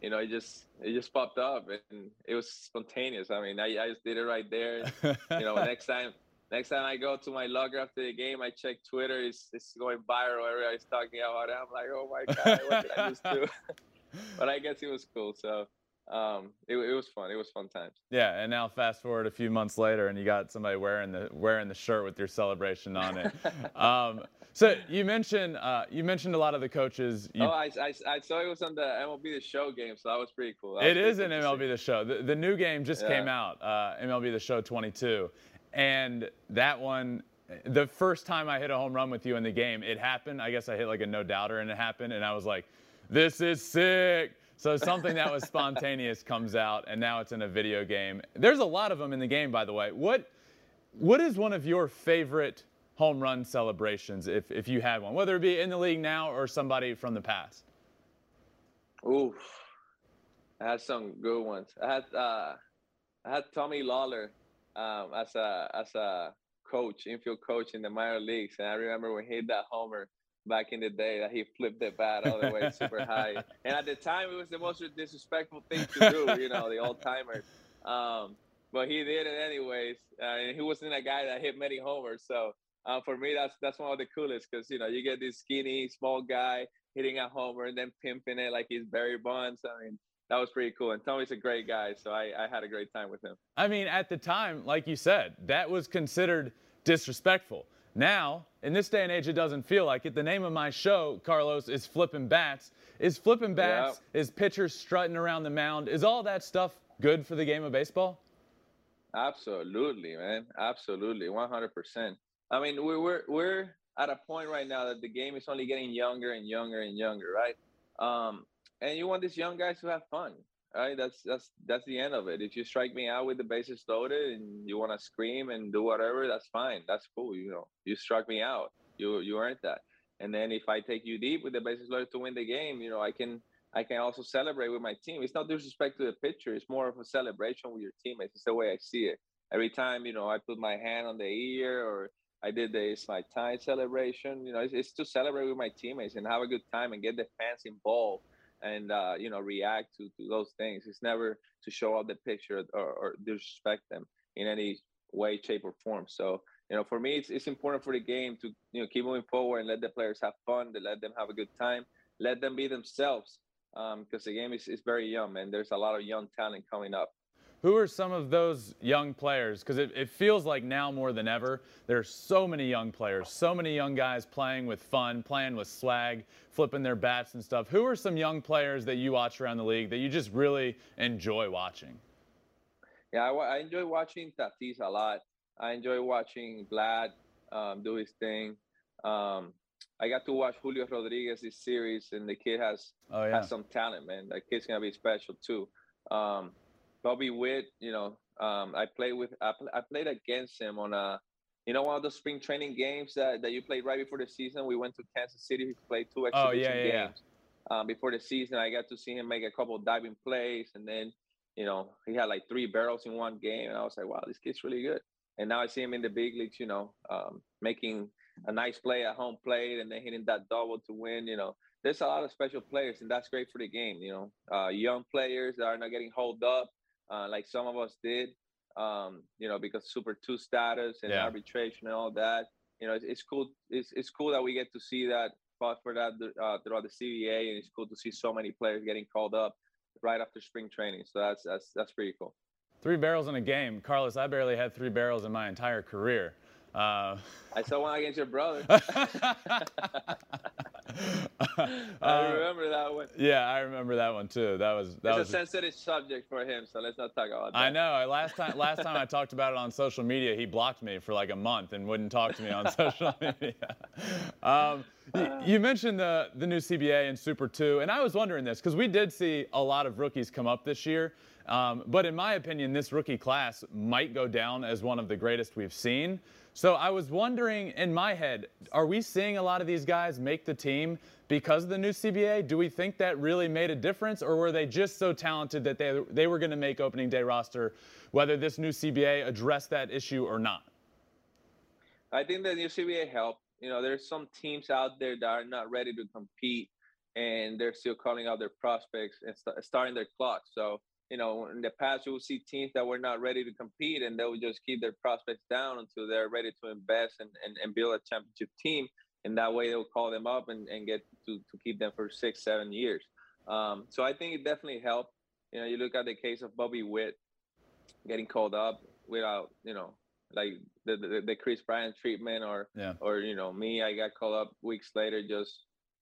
you know, it just it just popped up and it was spontaneous. I mean, I, I just did it right there. you know, next time next time I go to my logger after the game, I check Twitter. It's, it's going viral. Everybody's talking about it. I'm like, oh my god, what did I just do? but I guess it was cool. So um, it, it was fun. It was fun times. Yeah, and now fast forward a few months later, and you got somebody wearing the wearing the shirt with your celebration on it. um, so you mentioned uh, you mentioned a lot of the coaches. You, oh, I, I, I, saw it was on the MLB The Show game, so that was pretty cool. That it is an MLB The Show. The, the, new game just yeah. came out, uh, MLB The Show 22, And that one, the first time I hit a home run with you in the game, it happened. I guess I hit like a no doubter and it happened. And I was like, this is sick. So something that was spontaneous comes out, and now it's in a video game. There's a lot of them in the game, by the way. What what is one of your favorite home run celebrations, if if you had one, whether it be in the league now or somebody from the past? Ooh, I had some good ones. I had uh, I had Tommy Lawless um, as a as a coach, infield coach in the minor leagues, and I remember when he hit that homer back in the day that he flipped the bat all the way super high. And at the time, it was the most disrespectful thing to do, you know, the old timers. Um, but he did it anyways, uh, and he wasn't a guy that hit many homers. So uh, for me, that's that's one of the coolest because you know you get this skinny small guy hitting a homer and then pimping it like he's Barry Bonds. I mean, that was pretty cool. And Tommy's a great guy, so I, I had a great time with him. I mean, at the time, like you said, that was considered disrespectful. Now, in this day and age, it doesn't feel like it. The name of my show, Carlos, is Flipping Bats. Is flipping bats, yep. is pitchers strutting around the mound, is all that stuff good for the game of baseball? Absolutely, man. Absolutely. 100%. I mean, we're, we're, we're at a point right now that the game is only getting younger and younger and younger, right? Um, and you want these young guys to have fun right? That's that's that's the end of it. If you strike me out with the bases loaded and you want to scream and do whatever, that's fine. That's cool. You know, you struck me out. You you earned that. And then if I take you deep with the bases loaded to win the game, you know, I can I can also celebrate with my team. It's not disrespect to the pitcher. It's more of a celebration with your teammates. It's the way I see it. Every time, you know, I put my hand on the ear or I did the it's my time celebration. You know, it's, it's to celebrate with my teammates and have a good time and get the fans involved and uh, you know react to, to those things. It's never to show off the picture or, or disrespect them in any way, shape, or form. So you know, for me, it's it's important for the game to you know keep moving forward and let the players have fun, to let them have a good time, let them be themselves, because um, the game is, is very young and there's a lot of young talent coming up. Who are some of those young players? Because it, it, feels like now more than ever, there's so many young players, so many young guys playing with fun, playing with swag, flipping their bats and stuff. Who are some young players that you watch around the league that you just really enjoy watching? Yeah, I, I enjoy watching Tatis a lot. I enjoy watching Vlad um, do his thing. Um, I got to watch Julio Rodriguez this series, and the kid has oh, yeah. has some talent, man. That kid's gonna be special too. Um, Bobby Witt, you know, um, I played with I, I, played against him on a you know one of those spring training games that, that you played right before the season. We went to Kansas City. We played two exhibition oh, yeah, yeah, games yeah. Um, before the season. I got to see him make a couple diving plays, and then you know he had like three barrels in one game, and I was like, wow, this kid's really good. And now I see him in the big leagues, you know, um, making a nice play at home plate, and then hitting that double to win. You know, there's a lot of special players, and that's great for the game. You know, uh, young players that are not getting hold up uh, like some of us did, um, you know, because Super Two status and yeah. arbitration and all that. You know, it's, it's, cool. It's, it's cool that we get to see that fought for that uh, throughout the CBA, and it's cool to see so many players getting called up right after spring training. So that's that's that's pretty cool. Three barrels in a game, Carlos. I barely had three barrels in my entire career. Uh, I saw one against your brother. I remember that one. Yeah, I remember that one too. That was that it's was a sensitive subject for him, so let's not talk about that. I know. Last time, last time I talked about it on social media, he blocked me for like a month and wouldn't talk to me on social media. Um, you mentioned the the new CBA and Super Two, and I was wondering this because we did see a lot of rookies come up this year. Um, but in my opinion, this rookie class might go down as one of the greatest we've seen. So I was wondering in my head, are we seeing a lot of these guys make the team because of the new CBA? Do we think that really made a difference, or were they just so talented that they, they were going to make opening day roster, whether this new CBA addressed that issue or not? I think the new CBA helped. You know, there's some teams out there that are not ready to compete, and they're still calling out their prospects and st- starting their clock. So you know, in the past, you will see teams that were not ready to compete and they would just keep their prospects down until they're ready to invest and, and, and build a championship team. And that way they'll call them up and, and get to, to keep them for six, seven years. Um, so I think it definitely helped. You know, you look at the case of Bobby Witt getting called up without, you know, like the, the, the Kris Bryant treatment or, yeah. or, you know, me, I got called up weeks later just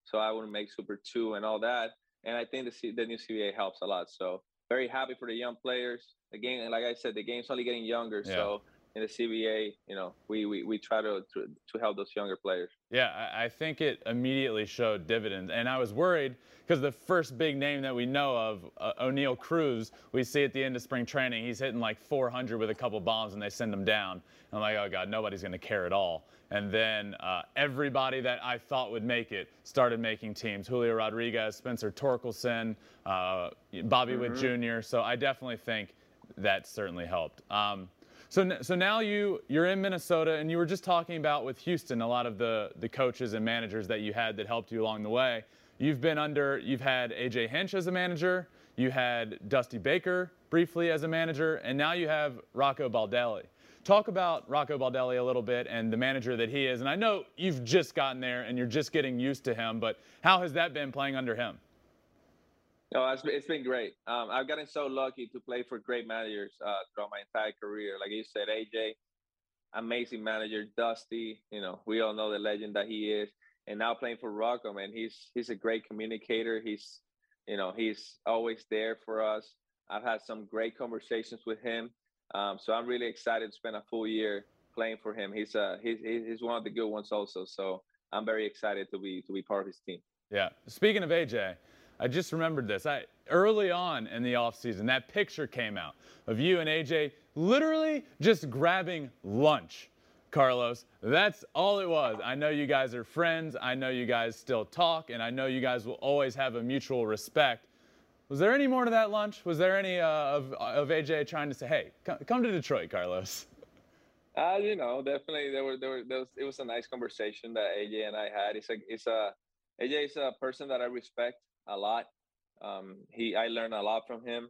so I wouldn't make Super 2 and all that. And I think the, the new CBA helps a lot. So very happy for the young players. Again, like I said, the game's only getting younger, yeah. so in the CBA, you know, we, we, we try to, to, to help those younger players. Yeah, I, I think it immediately showed dividends. And I was worried because the first big name that we know of, uh, Oneil Cruz, we see at the end of spring training, he's hitting like 400 with a couple bombs and they send him down. And I'm like, oh God, nobody's going to care at all. And then uh, everybody that I thought would make it started making teams. Julio Rodriguez, Spencer Torkelson, uh, Bobby mm-hmm. Witt Jr. So I definitely think that certainly helped. Um, so, so now you you're in Minnesota, and you were just talking about with Houston a lot of the the coaches and managers that you had that helped you along the way. You've been under you've had AJ Hinch as a manager, you had Dusty Baker briefly as a manager, and now you have Rocco Baldelli. Talk about Rocco Baldelli a little bit and the manager that he is. And I know you've just gotten there and you're just getting used to him, but how has that been playing under him? No, it's been, it's been great. Um, I've gotten so lucky to play for great managers uh, throughout my entire career. Like you said, AJ, amazing manager. Dusty, you know, we all know the legend that he is. And now playing for Rocco, man, he's he's a great communicator. He's, you know, he's always there for us. I've had some great conversations with him. Um, so I'm really excited to spend a full year playing for him. He's uh he's he's one of the good ones also. So I'm very excited to be to be part of his team. Yeah. Speaking of AJ, I just remembered this. I early on in the offseason, that picture came out of you and AJ literally just grabbing lunch. Carlos, that's all it was. I know you guys are friends. I know you guys still talk, and I know you guys will always have a mutual respect. Was there any more to that lunch? Was there any uh, of, of AJ trying to say, "Hey, come, to Detroit, Carlos"? Uh, you know, definitely there were there were there was, it was a nice conversation that AJ and I had. It's a it's a AJ is a person that I respect a lot. Um, he, I learned a lot from him.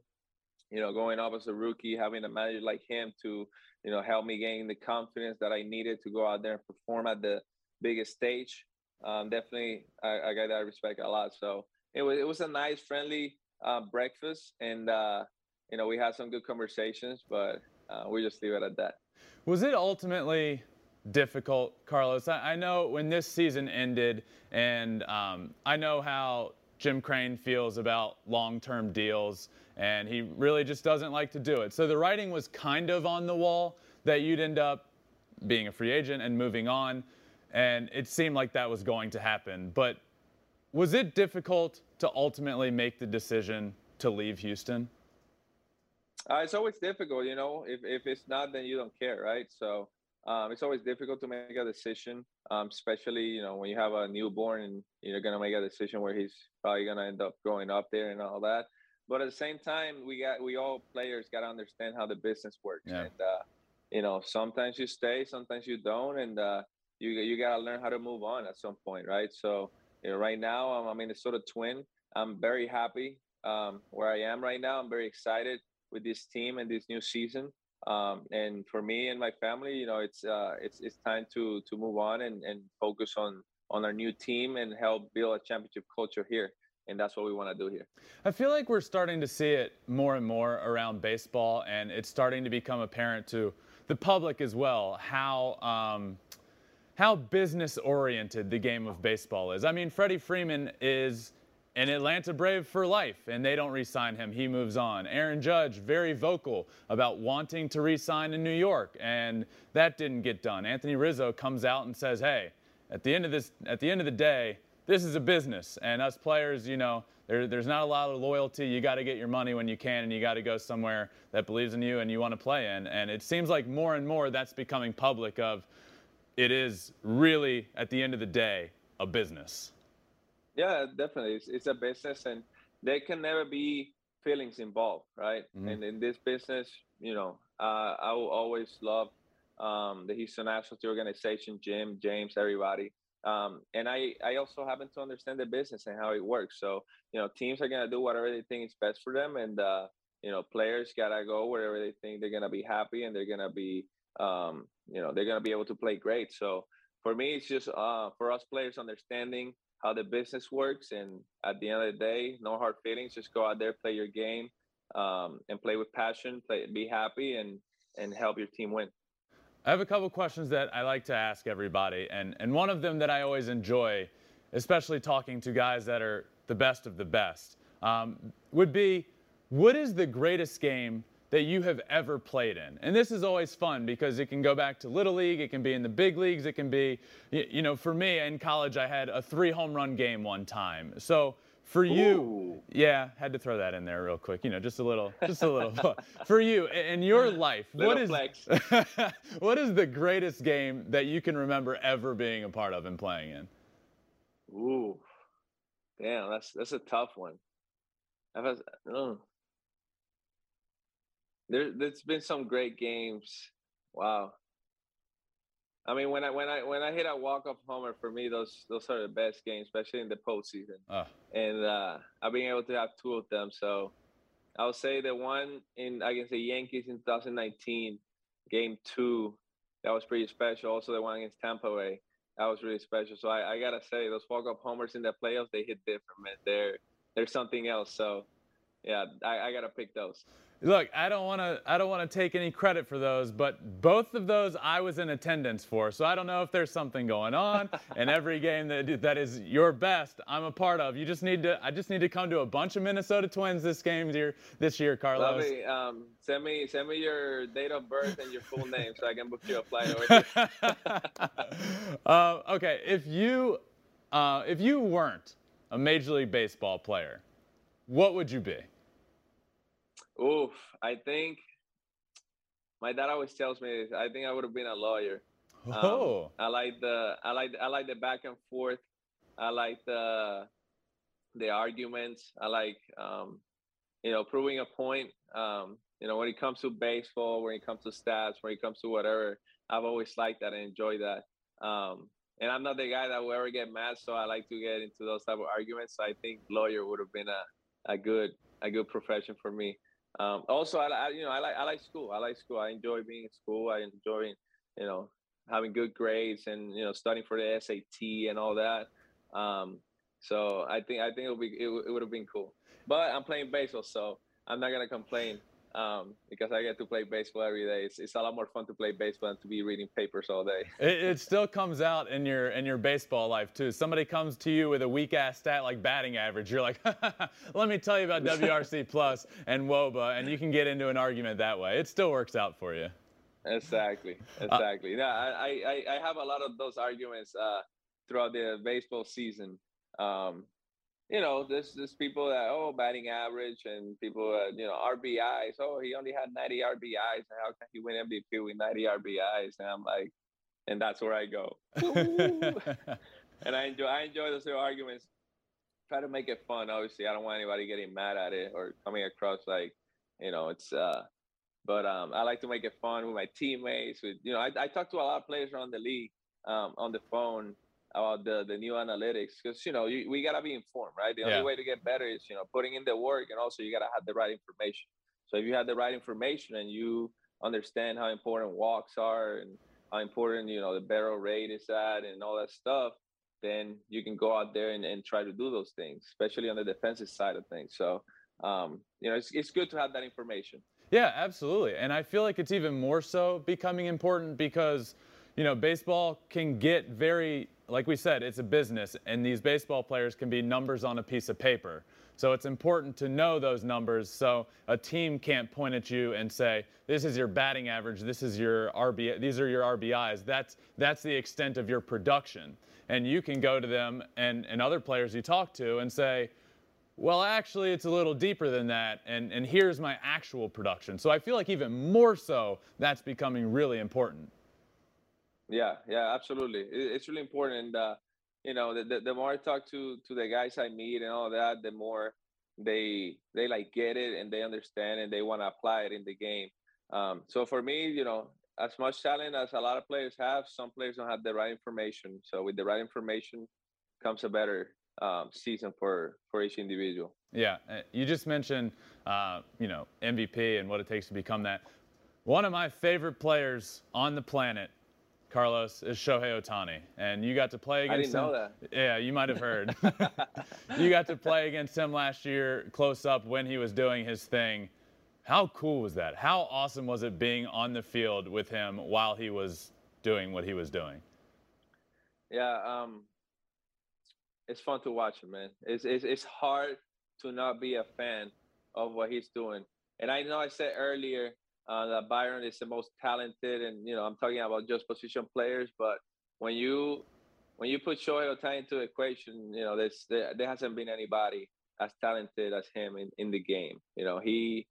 You know, going up as a rookie, having a manager like him to, you know, help me gain the confidence that I needed to go out there and perform at the biggest stage. Um, definitely, I, I got that respect a lot. So it was it was a nice, friendly uh, breakfast, and uh, you know, we had some good conversations, but uh, we just leave it at that. Was it ultimately difficult, Carlos? I, I know when this season ended, and um, I know how Jim Crane feels about long term deals, and he really just doesn't like to do it. So the writing was kind of on the wall that you'd end up being a free agent and moving on, and it seemed like that was going to happen. But was it difficult to ultimately make the decision to leave Houston? Uh, it's always difficult, you know. If if it's not, then you don't care, right? So um, it's always difficult to make a decision, um, especially you know when you have a newborn and you're gonna make a decision where he's probably gonna end up growing up there and all that. But at the same time, we got we all players got to understand how the business works, yeah. and uh, you know sometimes you stay, sometimes you don't, and uh, you you gotta learn how to move on at some point, right? So you know, right now I'm a Minnesota Twin. I'm very happy um, where I am right now. I'm very excited with this team and this new season. Um, and for me and my family, you know, it's uh, it's it's time to to move on and, and focus on on our new team and help build a championship culture here. And that's what we want to do here. I feel like we're starting to see it more and more around baseball, and it's starting to become apparent to the public as well how um, how business oriented the game of baseball is. I mean, Freddie Freeman is an Atlanta Brave for life, and they don't re sign him. He moves on. Aaron Judge, very vocal about wanting to re sign in New York, and that didn't get done. Anthony Rizzo comes out and says, hey, at the end of this, at the end of the day, this is a business, and us players, you know, there, there's not a lot of loyalty. You got to get your money when you can, and you got to go somewhere that believes in you and you want to play in. And it seems like more and more that's becoming public. Of it is really at the end of the day a business. Yeah, definitely. It's, it's a business, and there can never be feelings involved, right? Mm-hmm. And in this business, you know, uh, I will always love um, the Houston Astros organization, Jim, James, everybody. Um, and I, I also happen to understand the business and how it works. So, you know, teams are going to do whatever they think is best for them. And, uh, you know, players got to go wherever they think they're going to be happy and they're going to be, um, you know, they're going to be able to play great. So for me, it's just uh, for us players understanding how the business works. And at the end of the day, no hard feelings. Just go out there, play your game, um, and play with passion. Play, be happy, and and help your team win. I have a couple questions that I like to ask everybody, and and one of them that I always enjoy, especially talking to guys that are the best of the best, um, would be, what is the greatest game that you have ever played in. And this is always fun because it can go back to Little League, it can be in the big leagues, it can be, you know, for me in college, I had a three home run game one time. So for you, Ooh. yeah, had to throw that in there real quick. You know, just a little, just a little. for you in your life, what is what is the greatest game that you can remember ever being a part of and playing in? Ooh, damn, that's that's a tough one. I've oh. There, there's been some great games. Wow. I mean, when I when I when I hit a walk off homer, for me, those those are the best games, especially in the postseason. Oh, And uh, I've been able to have two of them. So I'll say the one in against the Yankees in 2019, Game Two, that was pretty special. Also, the one against Tampa Bay, that was really special. So I, I gotta say, those walk off homers in the playoffs, they hit different, man. They're they're something else. So yeah, I, I gotta pick those. Look, I don't want to I don't want to take any credit for those, but both of those I was in attendance for. So I don't know if there's something going on. and every game that that is your best, I'm a part of. You just need to I just need to come to a bunch of Minnesota Twins this game here this year, Carlos. Lovely. Um, send me send me your date of birth and your full name so I can book you a flight over here. uh, okay, if you uh, if you weren't a Major League Baseball player, what would you be? Oof, I think my dad always tells me. I think I would have been a lawyer. Um, Oh, I like the I like I like the back and forth. I like the the arguments. I like um, you know proving a point. Um, you know when it comes to baseball, when it comes to stats, when it comes to whatever, I've always liked that and enjoyed that. Um, and I'm not the guy that will ever get mad, so I like to get into those type of arguments. So I think lawyer would have been a, a good a good profession for me. Um, also, I, I you know I like I like school. I like school. I enjoy being in school. I enjoy you know having good grades and you know studying for the SAT and all that. Um, so I think I think it'll be it, it would have been cool. But I'm playing baseball, so I'm not gonna complain um, because I get to play baseball every day. It's, it's a lot more fun to play baseball than to be reading papers all day. it, it still comes out in your in your baseball life too. Somebody comes to you with a weak ass stat like batting average. You're like, let me tell you about WRC plus and WOBA, and you can get into an argument that way. It still works out for you. Exactly, exactly. yeah, I, I I have a lot of those arguments uh, throughout the baseball season. Um, you know, this there's people that oh batting average and people uh, you know RBIs. Oh, he only had 90 RBIs. How can he win MVP with 90 RBIs? And I'm like, and that's where I go. and I enjoy I enjoy those little arguments. Try to make it fun. Obviously, I don't want anybody getting mad at it or coming across like, you know, it's. uh But um, I like to make it fun with my teammates. With you know, I, I talk to a lot of players around the league um, on the phone about the the new analytics because you know you, we gotta be informed, right? The Yeah. only way to get better is you know putting in the work and also you gotta have the right information. So if you have the right information and you understand how important walks are and how important you know the barrel rate is at and all that stuff, then you can go out there and, and try to do those things, especially on the defensive side of things. So um, you know it's it's good to have that information. Yeah, absolutely. And I feel like it's even more so becoming important because, you know, baseball can get very, like we said, it's a business, and these baseball players can be numbers on a piece of paper. So it's important to know those numbers so a team can't point at you and say, this is your batting average, this is your RBI, these are your RBIs. That's that's the extent of your production. And you can go to them and, and other players you talk to and say, well, actually, it's a little deeper than that, and, and here's my actual production. So I feel like even more so, that's becoming really important. Yeah, yeah, absolutely. It's really important. And, uh, you know, the, the, the more I talk to to the guys I meet and all that, the more they they like get it and they understand and they want to apply it in the game. Um, so for me, you know, as much talent as a lot of players have, some players don't have the right information. So with the right information comes a better um, season for for each individual. Yeah, uh, you just mentioned, uh, you know, MVP and what it takes to become that. One of my favorite players on the planet, Carlos, is Shohei Ohtani, and you got to play I against didn't him. know that. Yeah, you might have heard. you got to play against him last year, close up when he was doing his thing. How cool was that? How awesome was it being on the field with him while he was doing what he was doing? Yeah, um, it's fun to watch him, man. It's, it's it's hard to not be a fan of what he's doing, And I know I said earlier uh, that Byron is the most talented, and you know I'm talking about just position players. But when you when you put Shohei Ohtani into the equation, you know there's there, there hasn't been anybody as talented as him in, in the game. You know he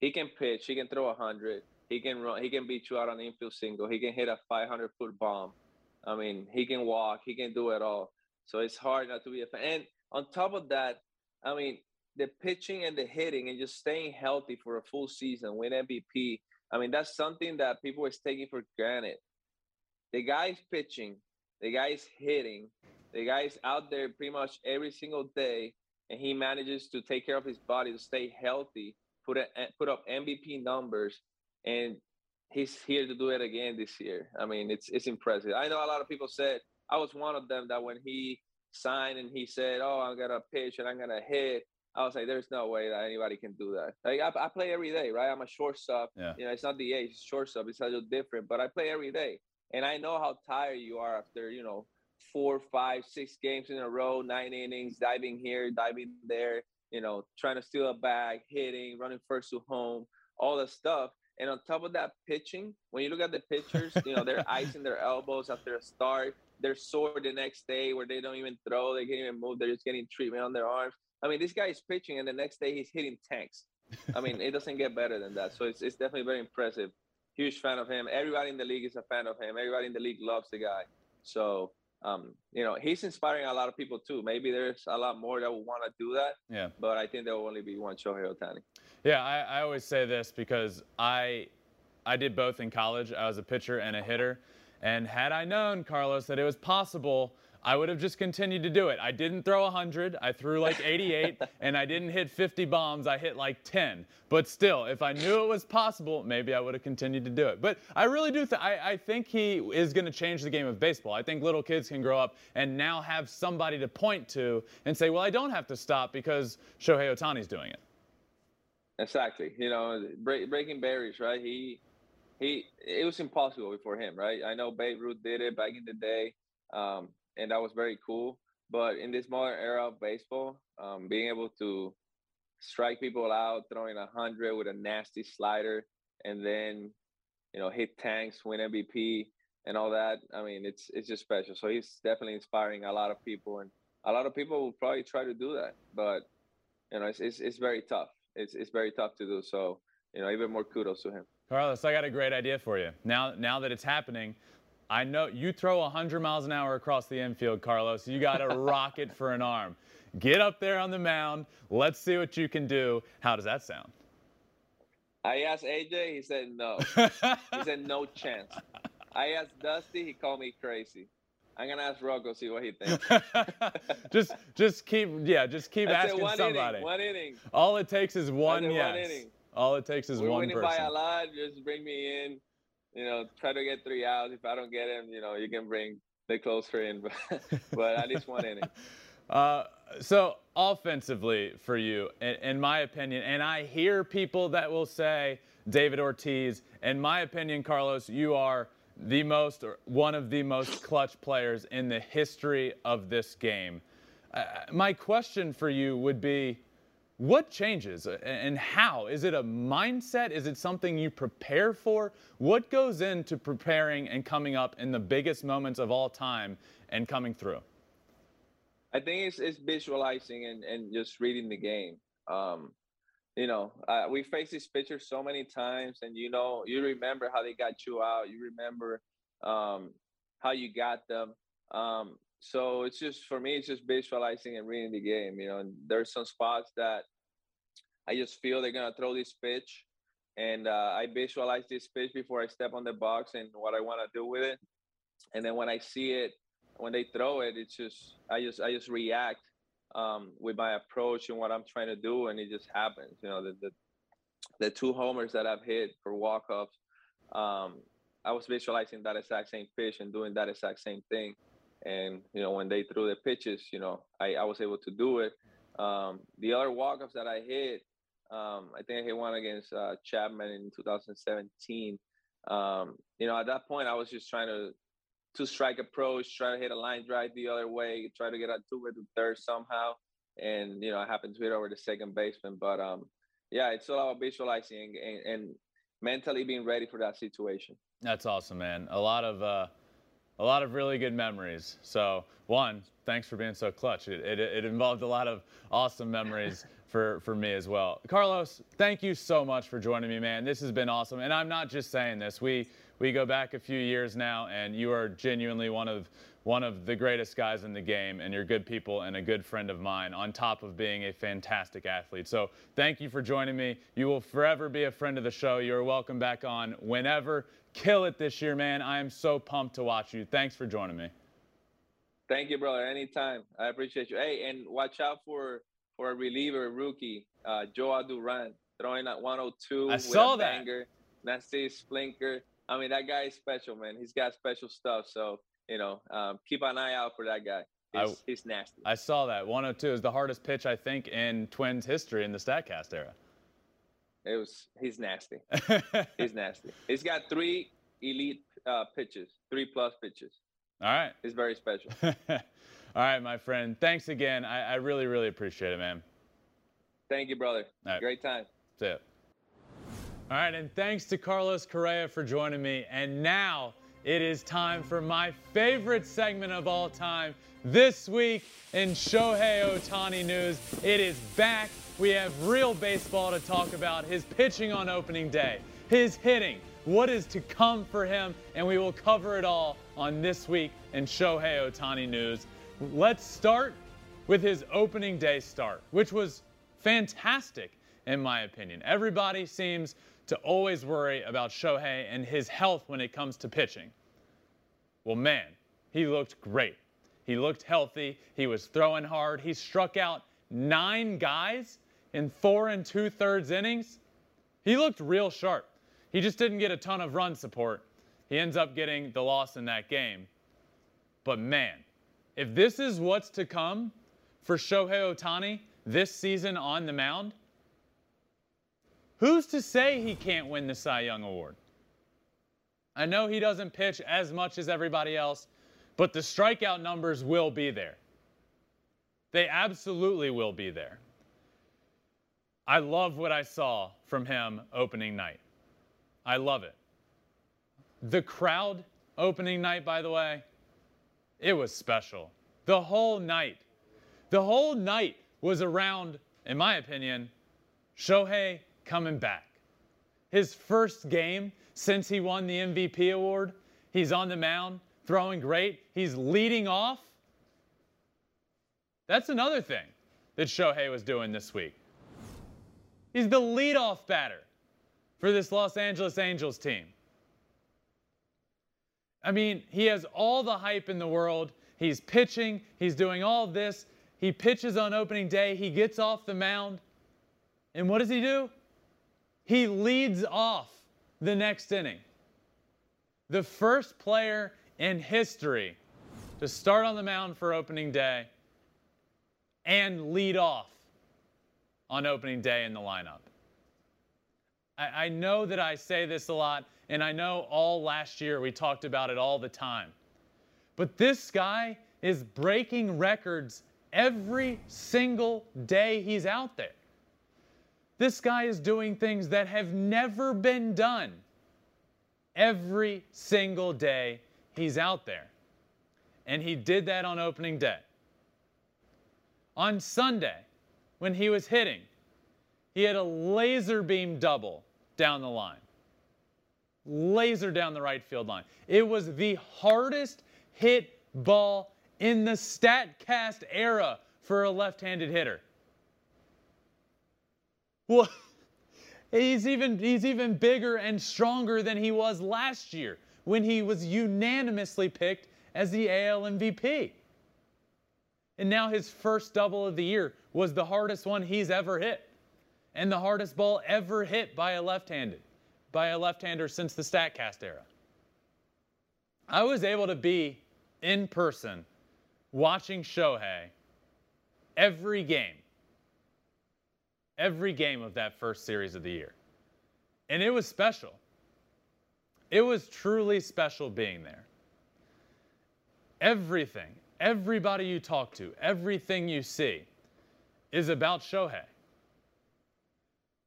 he can pitch, he can throw a hundred, he can run, he can beat you out on the infield single, he can hit a 500 foot bomb. I mean, he can walk, he can do it all. So it's hard not to be a fan. And on top of that, I mean, the pitching and the hitting and just staying healthy for a full season, win MVP. I mean, that's something that people are taking for granted. The guy's pitching, the guy's hitting, the guy's out there pretty much every single day, and he manages to take care of his body to stay healthy, put a, eh, put up MVP numbers, and he's here to do it again this year. I mean, it's it's impressive. I know a lot of people said I was one of them that when he signed and he said, "Oh, I'm gonna pitch and I'm gonna hit," I was like, "There's no way that anybody can do that." Like I, I play every day, right? I'm a shortstop. Yeah. You know, it's not the age, it's shortstop. It's a little different, but I play every day, and I know how tired you are after you know four, five, six games in a row, nine innings, diving here, diving there. You know, trying to steal a bag, hitting, running first to home, all the stuff. And on top of that, pitching, when you look at the pitchers, you know, they're icing their elbows after a start. They're sore the next day where they don't even throw, they can't even move, they're just getting treatment on their arms. I mean, this guy is pitching and the next day he's hitting tanks. I mean, it doesn't get better than that. So it's, it's definitely very impressive. Huge fan of him. Everybody in the league is a fan of him. Everybody in the league loves the guy. So, um, you know, he's inspiring a lot of people too. Maybe there's a lot more that will want to do that. Yeah. But I think there will only be one Shohei Ohtani. Yeah, I, I always say this because I I did both in college. I was a pitcher and a hitter. And had I known, Carlos, that it was possible, I would have just continued to do it. I didn't throw 100. I threw like 88, and I didn't hit 50 bombs. I hit like 10. But still, if I knew it was possible, maybe I would have continued to do it. But I really do. Th- I, I think he is going to change the game of baseball. I think little kids can grow up and now have somebody to point to and say, well, I don't have to stop because Shohei Ohtani's doing it. Exactly. You know, break, breaking barriers, right? He he it was impossible before him, right? I know Babe Ruth did it back in the day, um, and that was very cool. But in this modern era of baseball, um, being able to strike people out, throwing a hundred with a nasty slider, and then you know hit tanks, win MVP, and all that. I mean, it's it's just special. So he's definitely inspiring a lot of people, and a lot of people will probably try to do that, but you know, it's it's, it's very tough. It's it's very tough to do. So you know, even more kudos to him. Carlos, I got a great idea for you. Now, now that it's happening, I know you throw 100 miles an hour across the infield, Carlos. You got a rocket for an arm. Get up there on the mound. Let's see what you can do. How does that sound? I asked AJ. He said no. he said no chance. I asked Dusty. He called me crazy. I'm gonna ask Rocco see what he thinks. just, just keep, yeah, just keep That's asking one somebody. Inning, one inning. All it takes is one That's yes. one inning. All it takes is We're one winning person. by a lot. Just bring me in. You know, try to get three outs. If I don't get him, you know, you can bring the closer in, but, but at least one inning. Uh, so offensively for you, in, in, my opinion, and I hear people that will say David Ortiz. In my opinion, Carlos, you are the most or one of the most clutch players in the history of this game. Uh, my question for you would be. What changes and how? Is it a mindset? Is it something you prepare for? What goes into preparing and coming up in the biggest moments of all time and coming through? I think it's, it's visualizing and, and just reading the game. Um, you know, uh, we face these pitchers so many times, and you know, you remember how they got you out. You remember um, how you got them. Um, so it's just for me, it's just visualizing and reading the game. You know, and there's some spots that I just feel they're gonna throw this pitch, and uh, I visualize this pitch before I step on the box and what I want to do with it. And then when I see it, when they throw it, it's just I just I just react um, with my approach and what I'm trying to do, and it just happens. You know, the the, the two homers that I've hit for walk offs. Um, I was visualizing that exact same pitch and doing that exact same thing. And you know, when they threw the pitches, you know, I, I was able to do it. Um, the other walk-offs that I hit, um, I think I hit one against uh, Chapman in 2017. Um, you know, at that point, I was just trying to two strike approach, try to hit a line drive the other way, try to get a two way to third somehow, and you know, I happened to hit over the second baseman. But um, yeah, it's all about visualizing and, and mentally being ready for that situation. That's awesome, man. A lot of uh, a lot of really good memories. So one, thanks for being so clutch. It, it, it involved a lot of awesome memories for for me as well. Carlos, thank you so much for joining me, man. This has been awesome, and I'm not just saying this. We we go back a few years now, and you are genuinely one of one of the greatest guys in the game, and you're good people and a good friend of mine, on top of being a fantastic athlete. So thank you for joining me. You will forever be a friend of the show. You're welcome back on whenever. Kill it this year, man. I am so pumped to watch you. Thanks for joining me. Thank you, brother. Anytime. I appreciate you. Hey, and watch out for for a reliever rookie, uh, Jhoan Duran, throwing at 102. I saw that. Banger, nasty splinker. I mean, that guy is special, man. He's got special stuff. So you know, um, keep an eye out for that guy. He's, I, he's nasty. I saw that. 102 is the hardest pitch, I think, in Twins history in the StatCast era. It was. He's nasty. he's nasty. He's got three elite uh, pitches, three plus pitches. All right. He's very special. All right, my friend. Thanks again. I, I, really, really appreciate it, man. Thank you, brother. Right. Great time. That's it. All right, and thanks to Carlos Correa for joining me. And now it is time for my favorite segment of all time. This week in Shohei Ohtani news, it is back. We have real baseball to talk about. His pitching on opening day, his hitting, what is to come for him, and we will cover it all on this week in Shohei Ohtani news. Let's start with his opening day start, which was fantastic in my opinion. Everybody seems to always worry about Shohei and his health when it comes to pitching. Well, man, he looked great. He looked healthy. He was throwing hard. He struck out nine guys in four and two thirds innings. He looked real sharp. He just didn't get a ton of run support. He ends up getting the loss in that game. But man, if this is what's to come for Shohei Ohtani this season on the mound, who's to say he can't win the Cy Young Award? I know he doesn't pitch as much as everybody else, but the strikeout numbers will be there. They absolutely will be there. I love what I saw from him opening night. I love it. The crowd opening night, by the way, it was special. The whole night. The whole night was around, in my opinion, Shohei coming back. His first game since he won the MVP award. He's on the mound, throwing great. He's leading off. That's another thing that Shohei was doing this week. He's the leadoff batter for this Los Angeles Angels team. I mean, he has all the hype in the world. He's pitching, he's doing all this. He pitches on opening day, he gets off the mound. And what does he do? He leads off the next inning. The first player in history to start on the mound for opening day and lead off on opening day in the lineup. I, I, know that I say this a lot, and I know all last year we talked about it all the time. But this guy is breaking records every single day he's out there. This guy is doing things that have never been done. Every single day he's out there. And he did that on opening day. On Sunday, when he was hitting, he had a laser beam double down the line. Laser down the right field line. It was the hardest hit ball in the StatCast era for a left handed hitter. Well, he's even, he's even bigger and stronger than he was last year when he was unanimously picked as the AL MVP. And now his first double of the year was the hardest one he's ever hit and the hardest ball ever hit by a left-handed, by a left-hander since the StatCast era. I was able to be in person watching Shohei every game every game of that first series of the year. And it was special. It was truly special being there. Everything, everybody you talk to, everything you see is about Shohei.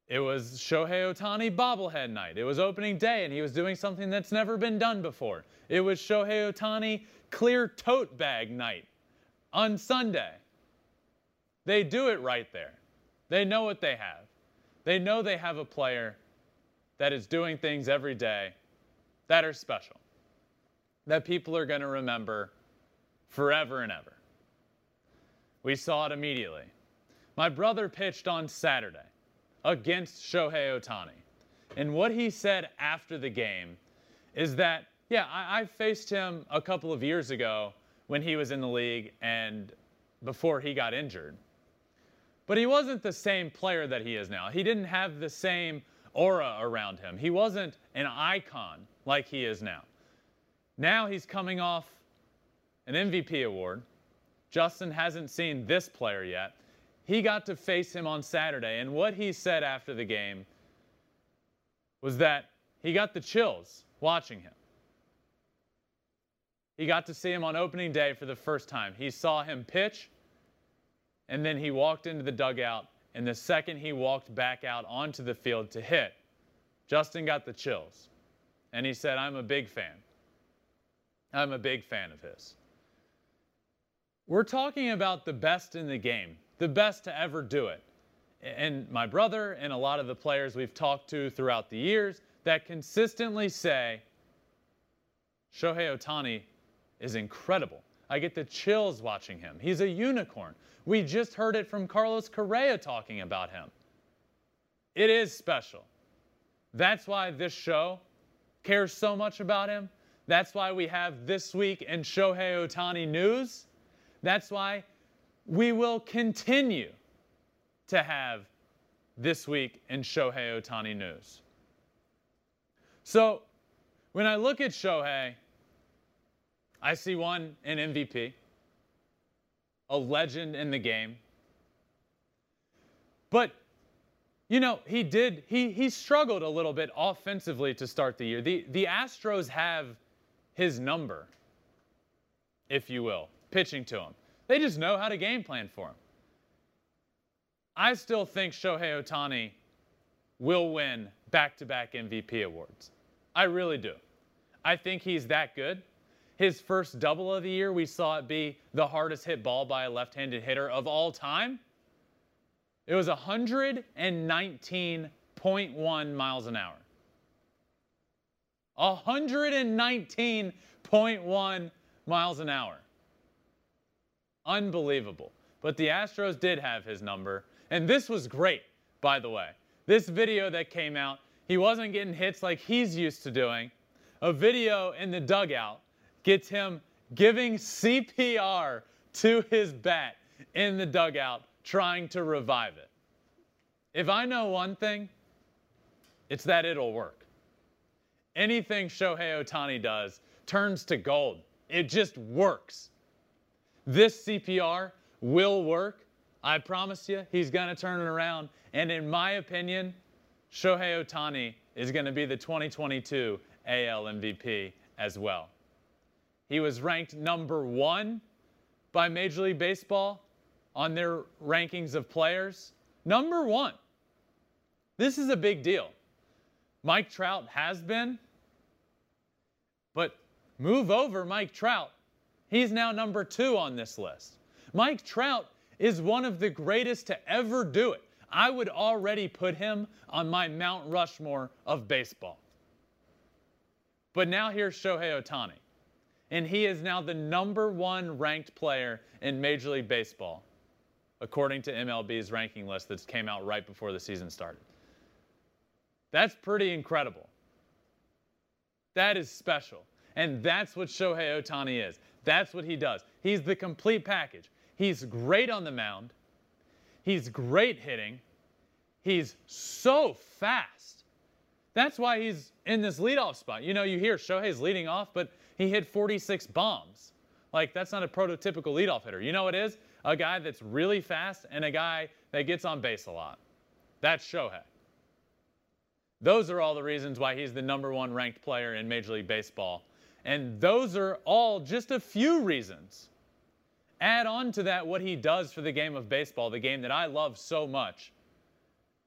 It was Shohei Ohtani bobblehead night. It was opening day, and he was doing something that's never been done before. It was Shohei Ohtani clear tote bag night on Sunday. They do it right there. They know what they have. They know they have a player that is doing things every day that are special, that people are going to remember forever and ever. We saw it immediately. My brother pitched on Saturday against Shohei Ohtani. And what he said after the game is that, yeah, I, I, faced him a couple of years ago when he was in the league and before he got injured. But he wasn't the same player that he is now. He didn't have the same aura around him. He wasn't an icon like he is now. Now he's coming off an MVP award. Justin hasn't seen this player yet. He got to face him on Saturday, and what he said after the game was that he got the chills watching him. He got to see him on opening day for the first time. He saw him pitch, and then he walked into the dugout, and the second he walked back out onto the field to hit, Justin got the chills. And he said, I'm a big fan. I'm a big fan of his. We're talking about the best in the game, the best to ever do it. And my brother and a lot of the players we've talked to throughout the years that consistently say, Shohei Ohtani is incredible. I get the chills watching him. He's a unicorn. We just heard it from Carlos Correa talking about him. It is special. That's why this show cares so much about him. That's why we have This Week in Shohei Ohtani News. That's why we will continue to have This Week in Shohei Ohtani News. So when I look at Shohei, I see one, in MVP, a legend in the game. But you know, he did he he struggled a little bit offensively to start the year. The the Astros have his number, if you will, pitching to him. They just know how to game plan for him. I still think Shohei Ohtani will win back-to-back MVP awards. I really do. I think he's that good. His first double of the year, we saw it be the hardest hit ball by a left-handed hitter of all time. It was 119.1 miles an hour. 119.1 miles an hour. Unbelievable. But the Astros did have his number. And this was great, by the way. This video that came out, he wasn't getting hits like he's used to doing. A video in the dugout gets him giving CPR to his bat in the dugout trying to revive it. If I know one thing, it's that it'll work. Anything Shohei Ohtani does turns to gold. It just works. This CPR will work. I promise you, he's going to turn it around. And in my opinion, Shohei Ohtani is going to be the 2022 AL MVP as well. He was ranked number one by Major League Baseball on their rankings of players. Number one. This is a big deal. Mike Trout has been, but move over Mike Trout. He's now number two on this list. Mike Trout is one of the greatest to ever do it. I would already put him on my Mount Rushmore of baseball. But now here's Shohei Ohtani, and he is now the number one ranked player in Major League Baseball according to MLB's ranking list that came out right before the season started. That's pretty incredible. That is special. And that's what Shohei Ohtani is. That's what he does. He's the complete package. He's great on the mound. He's great hitting. He's so fast. That's why he's in this leadoff spot. You know, you hear Shohei's leading off, but he hit 46 bombs. Like, that's not a prototypical leadoff hitter. You know what it is? a guy that's really fast, and a guy that gets on base a lot. That's Shohei. Those are all the reasons why he's the number one ranked player in Major League Baseball. And those are all just a few reasons. Add on to that what he does for the game of baseball, the game that I love so much.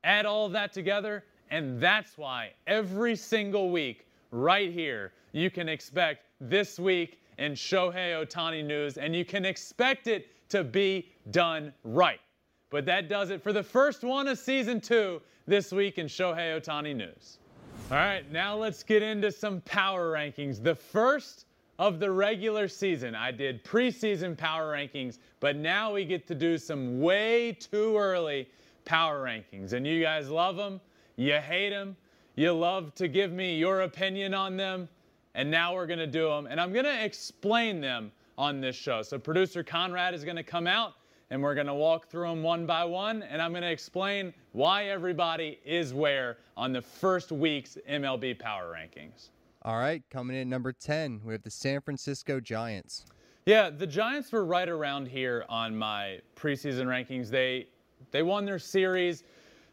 Add all that together, and that's why every single week, right here, you can expect this week in Shohei Ohtani news, and you can expect it to be done right. But that does it for the first one of season two this week in Shohei Ohtani news. All right, now let's get into some power rankings. The first of the regular season. I did preseason power rankings, but now we get to do some way too early power rankings. And you guys love them, you hate them, you love to give me your opinion on them, and now we're going to do them. And I'm going to explain them on this show. So producer Conrad is going to come out and we're going to walk through them one by one and I'm going to explain why everybody is where on the first week's MLB power rankings. All right, coming in number 10, we have the San Francisco Giants. Yeah, the Giants were right around here on my preseason rankings. They they won their series,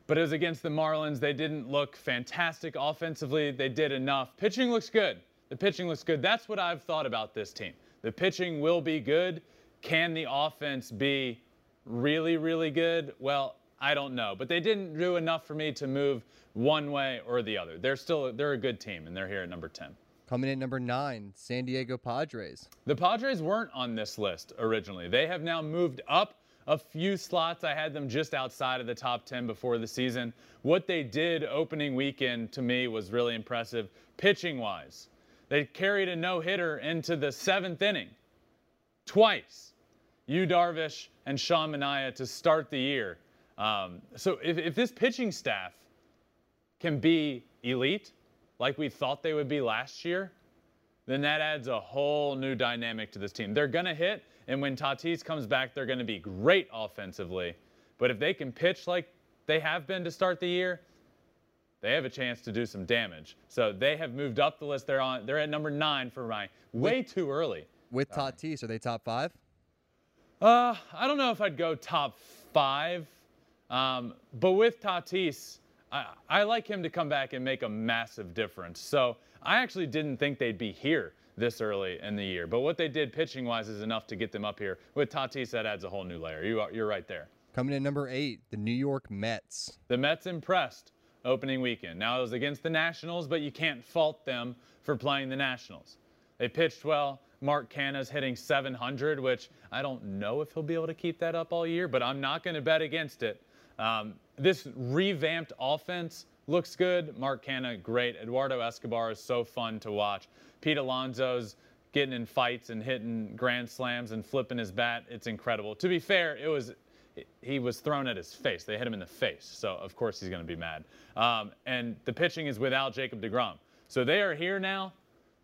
but it was against the Marlins. They didn't look fantastic offensively. They did enough. Pitching looks good. The pitching looks good. That's what I've thought about this team. The pitching will be good. Can the offense be really, really good? Well, I don't know. But they didn't do enough for me to move one way or the other. They're still they're a good team, and they're here at number 10. Coming in number nine, San Diego Padres. The Padres weren't on this list originally. They have now moved up a few slots. I had them just outside of the top 10 before the season. What they did opening weekend to me was really impressive, pitching wise. They carried a no hitter into the seventh inning twice. Yu Darvish and Sean Manaea to start the year. Um, so if, if this pitching staff can be elite, like we thought they would be last year, then that adds a whole new dynamic to this team. They're going to hit, and when Tatis comes back, they're going to be great offensively. But if they can pitch like they have been to start the year, they have a chance to do some damage. So they have moved up the list. They're on. They're at number nine for my way with, too early. With Tatis, are they top five? Uh, I don't know if I'd go top five, um, but with Tatis, I, I like him to come back and make a massive difference. So I actually didn't think they'd be here this early in the year. But what they did pitching wise is enough to get them up here. With Tatis, that adds a whole new layer. You are, you're right there. Coming in number eight, the New York Mets. The Mets impressed opening weekend. Now it was against the Nationals, but you can't fault them for playing the Nationals. They pitched well. Mark Canha's hitting 700, which I don't know if he'll be able to keep that up all year, but I'm not going to bet against it. Um, this revamped offense looks good. Mark Canha, great. Eduardo Escobar is so fun to watch. Pete Alonso's getting in fights and hitting grand slams and flipping his bat. It's incredible. To be fair, it was he was thrown at his face. They hit him in the face, so of course he's going to be mad. Um, and the pitching is without Jacob DeGrom. So they are here now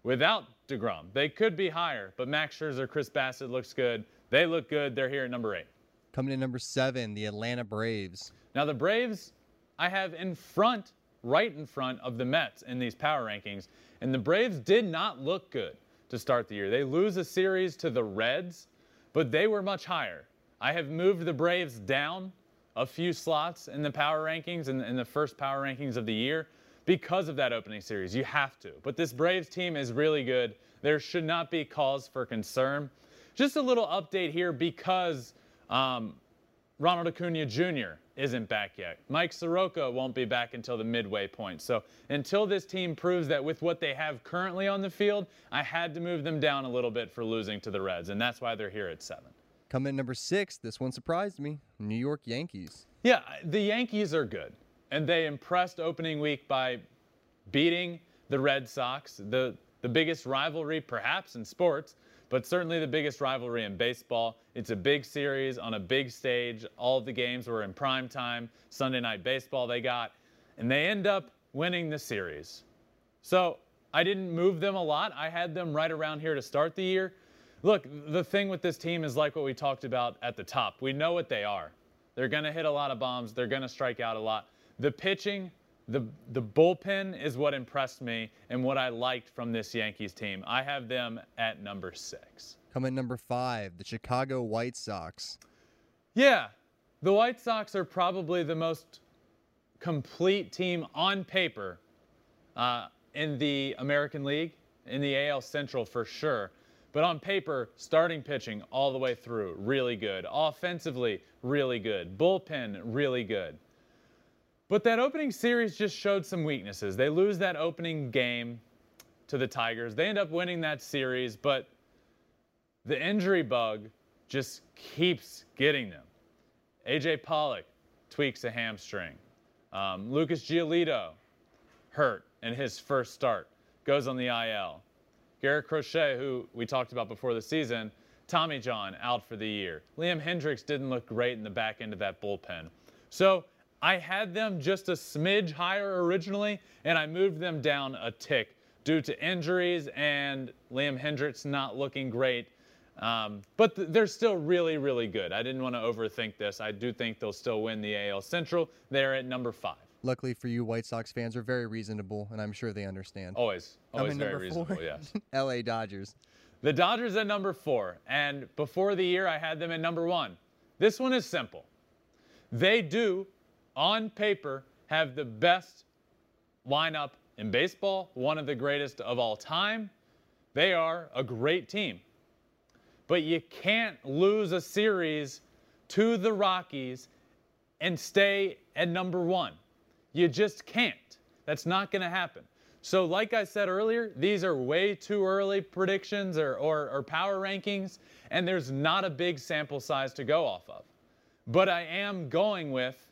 without DeGrom. They could be higher, but Max Scherzer, Chris Bassitt looks good. They look good. They're here at number eight. Coming in number seven, the Atlanta Braves. Now the Braves, I have in front, right in front of the Mets in these power rankings, and the Braves did not look good to start the year. They lose a series to the Reds, but they were much higher. I have moved the Braves down a few slots in the power rankings in, in the first power rankings of the year because of that opening series. You have to. But this Braves team is really good. There should not be cause for concern. Just a little update here because um, Ronald Acuna Jr. isn't back yet. Mike Soroka won't be back until the midway point. So until this team proves that with what they have currently on the field, I had to move them down a little bit for losing to the Reds, and that's why they're here at seven. Coming number six, this one surprised me. New York Yankees. Yeah, the Yankees are good, and they impressed opening week by beating the Red Sox, the the biggest rivalry perhaps in sports, but certainly the biggest rivalry in baseball. It's a big series on a big stage. All of the games were in prime time. Sunday night baseball they got, and they end up winning the series. So I didn't move them a lot. I had them right around here to start the year. Look, the thing with this team is like what we talked about at the top. We know what they are. They're going to hit a lot of bombs. They're going to strike out a lot. The pitching the the bullpen is what impressed me and what I liked from this Yankees team. I have them at number six. Coming number five, the Chicago White Sox. Yeah, the White Sox are probably the most complete team on paper uh, in the American League, in the AL Central for sure. But on paper, starting pitching all the way through, really good. Offensively, really good. Bullpen, really good. But that opening series just showed some weaknesses. They lose that opening game to the Tigers. They end up winning that series, but the injury bug just keeps getting them. AJ Pollock tweaks a hamstring. Um, Lucas Giolito hurt in his first start, goes on the IL. Garrett Crochet, who we talked about before the season, Tommy John out for the year. Liam Hendriks didn't look great in the back end of that bullpen. So I had them just a smidge higher originally, and I moved them down a tick due to injuries and Liam Hendriks not looking great. Um, but th- they're still really, really good. I didn't want to overthink this. I do think they'll still win the AL Central. They're at number five. Luckily for you, White Sox fans are very reasonable, and I'm sure they understand. Always, always very reasonable. four, Yes. LA Dodgers. The Dodgers at number four, and before the year, I had them at number one. This one is simple. They do, on paper, have the best lineup in baseball, one of the greatest of all time. They are a great team. But you can't lose a series to the Rockies and stay at number one. You just can't. That's not going to happen. So, like I said earlier, these are way too early predictions or, or, or, power rankings, and there's not a big sample size to go off of. But I am going with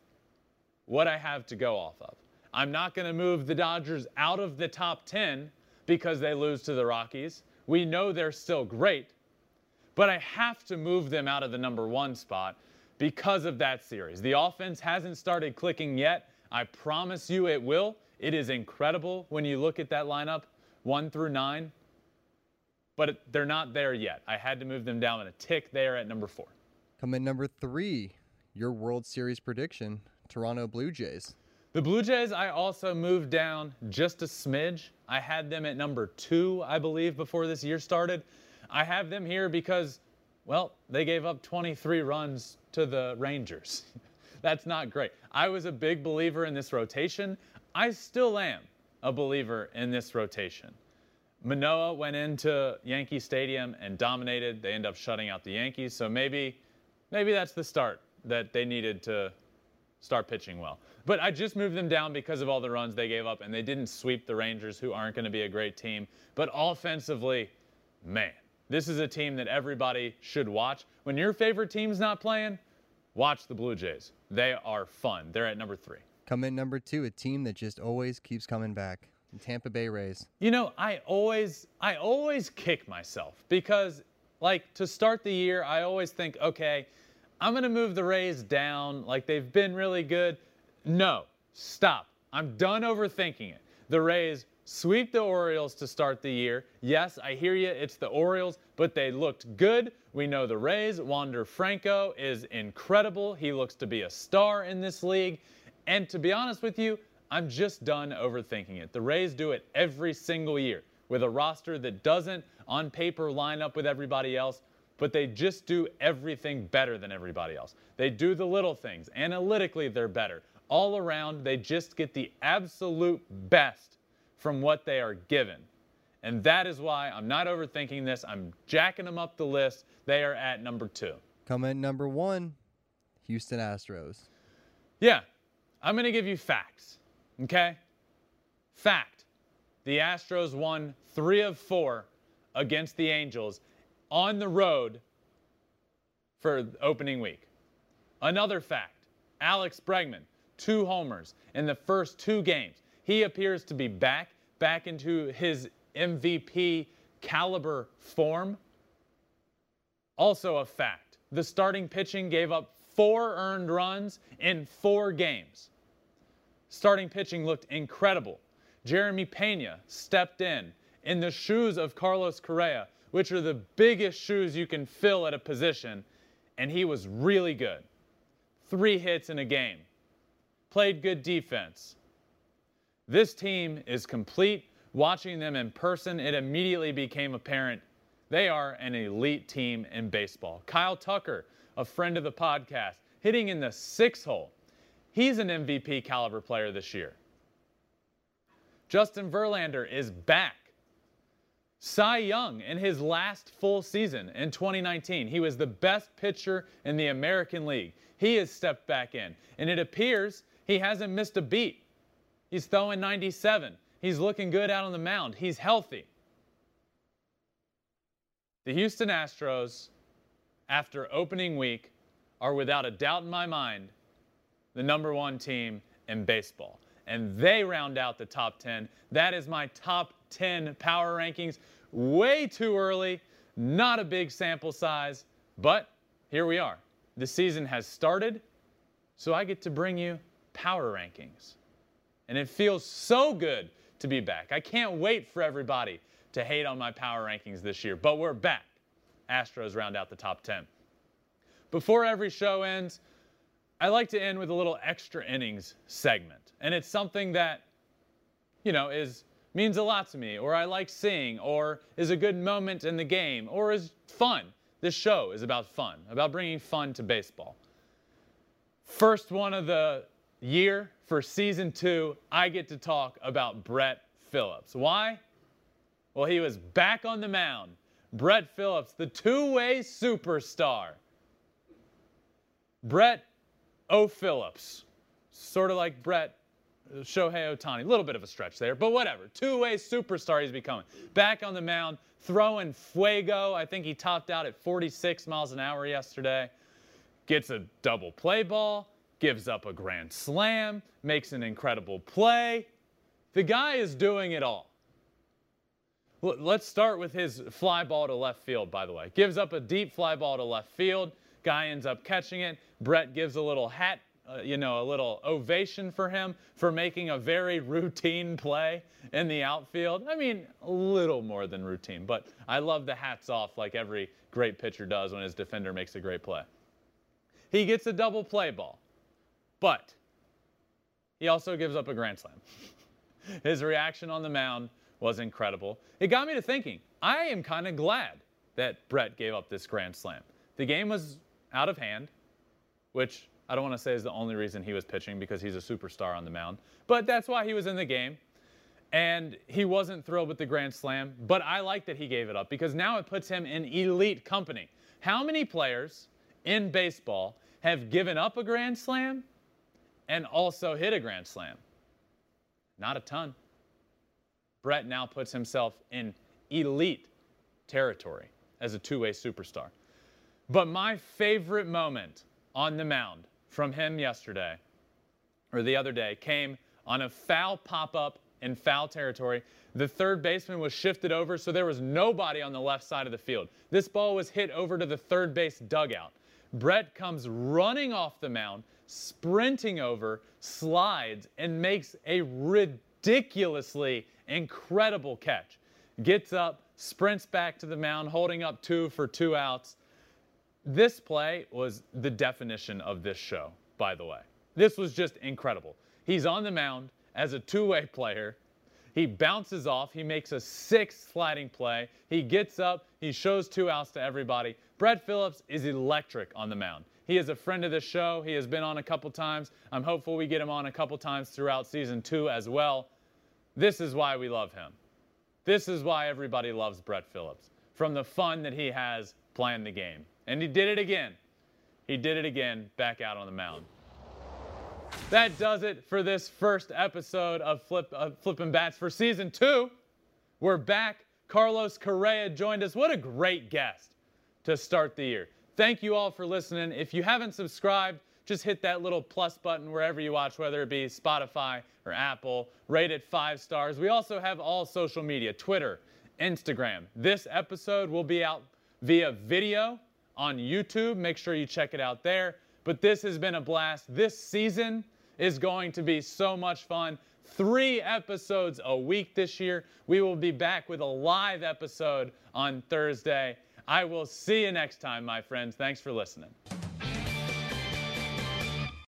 what I have to go off of. I'm not going to move the Dodgers out of the top 10 because they lose to the Rockies. We know they're still great, but I have to move them out of the number one spot because of that series. The offense hasn't started clicking yet. I promise you it will. It is incredible when you look at that lineup, one through nine, but they're not there yet. I had to move them down a tick there at number four. Coming number three, your World Series prediction Toronto Blue Jays. The Blue Jays, I also moved down just a smidge. I had them at number two, I believe, before this year started. I have them here because, well, they gave up 23 runs to the Rangers. That's not great. I was a big believer in this rotation. I still am a believer in this rotation. Manoah went into Yankee Stadium and dominated. They end up shutting out the Yankees. So maybe, maybe that's the start that they needed to start pitching well. But I just moved them down because of all the runs they gave up, and they didn't sweep the Rangers, who aren't going to be a great team. But offensively, man, this is a team that everybody should watch. When your favorite team's not playing, watch the Blue Jays. They are fun. They're at number three. Come in number two, a team that just always keeps coming back. The Tampa Bay Rays. You know, I always I always kick myself because like to start the year, I always think, okay, I'm going to move the Rays down like they've been really good. No, stop. I'm done overthinking it. The Rays sweep the Orioles to start the year. Yes, I hear you. It's the Orioles, but they looked good. We know the Rays. Wander Franco is incredible. He looks to be a star in this league. And to be honest with you, I'm just done overthinking it. The Rays do it every single year with a roster that doesn't, on paper, line up with everybody else, but they just do everything better than everybody else. They do the little things. Analytically, they're better. All around, they just get the absolute best from what they are given. And that is why I'm not overthinking this. I'm jacking them up the list. They are at number two. Coming number one, Houston Astros. Yeah, I'm going to give you facts. Okay? Fact the Astros won three of four against the Angels on the road for opening week. Another fact Alex Bregman, two homers in the first two games. He appears to be back, back into his MVP caliber form. Also, a fact the starting pitching gave up four earned runs in four games. Starting pitching looked incredible. Jeremy Pena stepped in in the shoes of Carlos Correa, which are the biggest shoes you can fill at a position, and he was really good. Three hits in a game. Played good defense. This team is complete. Watching them in person, it immediately became apparent they are an elite team in baseball. Kyle Tucker, a friend of the podcast, hitting in the six hole. He's an MVP caliber player this year. Justin Verlander is back. Cy Young in his last full season in 2019. He was the best pitcher in the American League. He has stepped back in, and it appears He hasn't missed a beat. He's throwing 97. He's looking good out on the mound. He's healthy. The Houston Astros, after opening week, are without a doubt in my mind the number one team in baseball. And they round out the top 10. That is my top 10 power rankings. Way too early, not a big sample size, but here we are. The season has started, so I get to bring you power rankings. And it feels so good to be back. I can't wait for everybody to hate on my power rankings this year, but we're back. Astros round out the top 10. Before every show ends, I like to end with a little extra innings segment. And it's something that, you know, is means a lot to me, or I like seeing, or is a good moment in the game, or is fun. This show is about fun, about bringing fun to baseball. First one of the year for season two, I get to talk about Brett Phillips. Why? Well, he was back on the mound. Brett Phillips, the two way superstar. Brett O. Phillips, sort of like Brett uh, Shohei Ohtani. A little bit of a stretch there, but whatever. Two way superstar he's becoming. Back on the mound, throwing fuego. I think he topped out at 46 miles an hour yesterday. Gets a double play ball, gives up a grand slam, makes an incredible play. The guy is doing it all. Let's start with his fly ball to left field, by the way. Gives up a deep fly ball to left field. Guy ends up catching it. Brett gives a little hat uh, you know, a little ovation for him for making a very routine play in the outfield. I mean, a little more than routine, but I love the hats off like every great pitcher does when his defender makes a great play. He gets a double play ball, but he also gives up a grand slam. his reaction on the mound was incredible. It got me to thinking, I am kind of glad that Brett gave up this grand slam. The game was out of hand, which I don't want to say is the only reason he was pitching because he's a superstar on the mound, but that's why he was in the game. And he wasn't thrilled with the grand slam, but I like that he gave it up because now it puts him in elite company. How many players in baseball have given up a grand slam and also hit a grand slam? Not a ton. Brett now puts himself in elite territory as a two way superstar. But my favorite moment on the mound from him yesterday or the other day came on a foul pop up in foul territory. The third baseman was shifted over, so there was nobody on the left side of the field. This ball was hit over to the third base dugout. Brett comes running off the mound, sprinting over, slides, and makes a ridiculously incredible catch. Gets up, sprints back to the mound, holding up two for two outs. This play was the definition of this show, by the way. This was just incredible. He's on the mound as a two way player. He bounces off. He makes a six sliding play. He gets up. He shows two outs to everybody. Brett Phillips is electric on the mound. He is a friend of the show. He has been on a couple times. I'm hopeful we get him on a couple times throughout season two as well. This is why we love him. This is why everybody loves Brett Phillips. From the fun that he has playing the game. And he did it again. He did it again back out on the mound. That does it for this first episode of Flip, uh, Bats for season two. We're back. Carlos Correa joined us. What a great guest to start the year. Thank you all for listening. If you haven't subscribed, just hit that little plus button wherever you watch, whether it be Spotify or Apple. Rate it five stars. We also have all social media Twitter, Instagram. This episode will be out via video on YouTube. Make sure you check it out there. But this has been a blast. This season is going to be so much fun. Three episodes a week this year. We will be back with a live episode on Thursday. I will see you next time, my friends. Thanks for listening.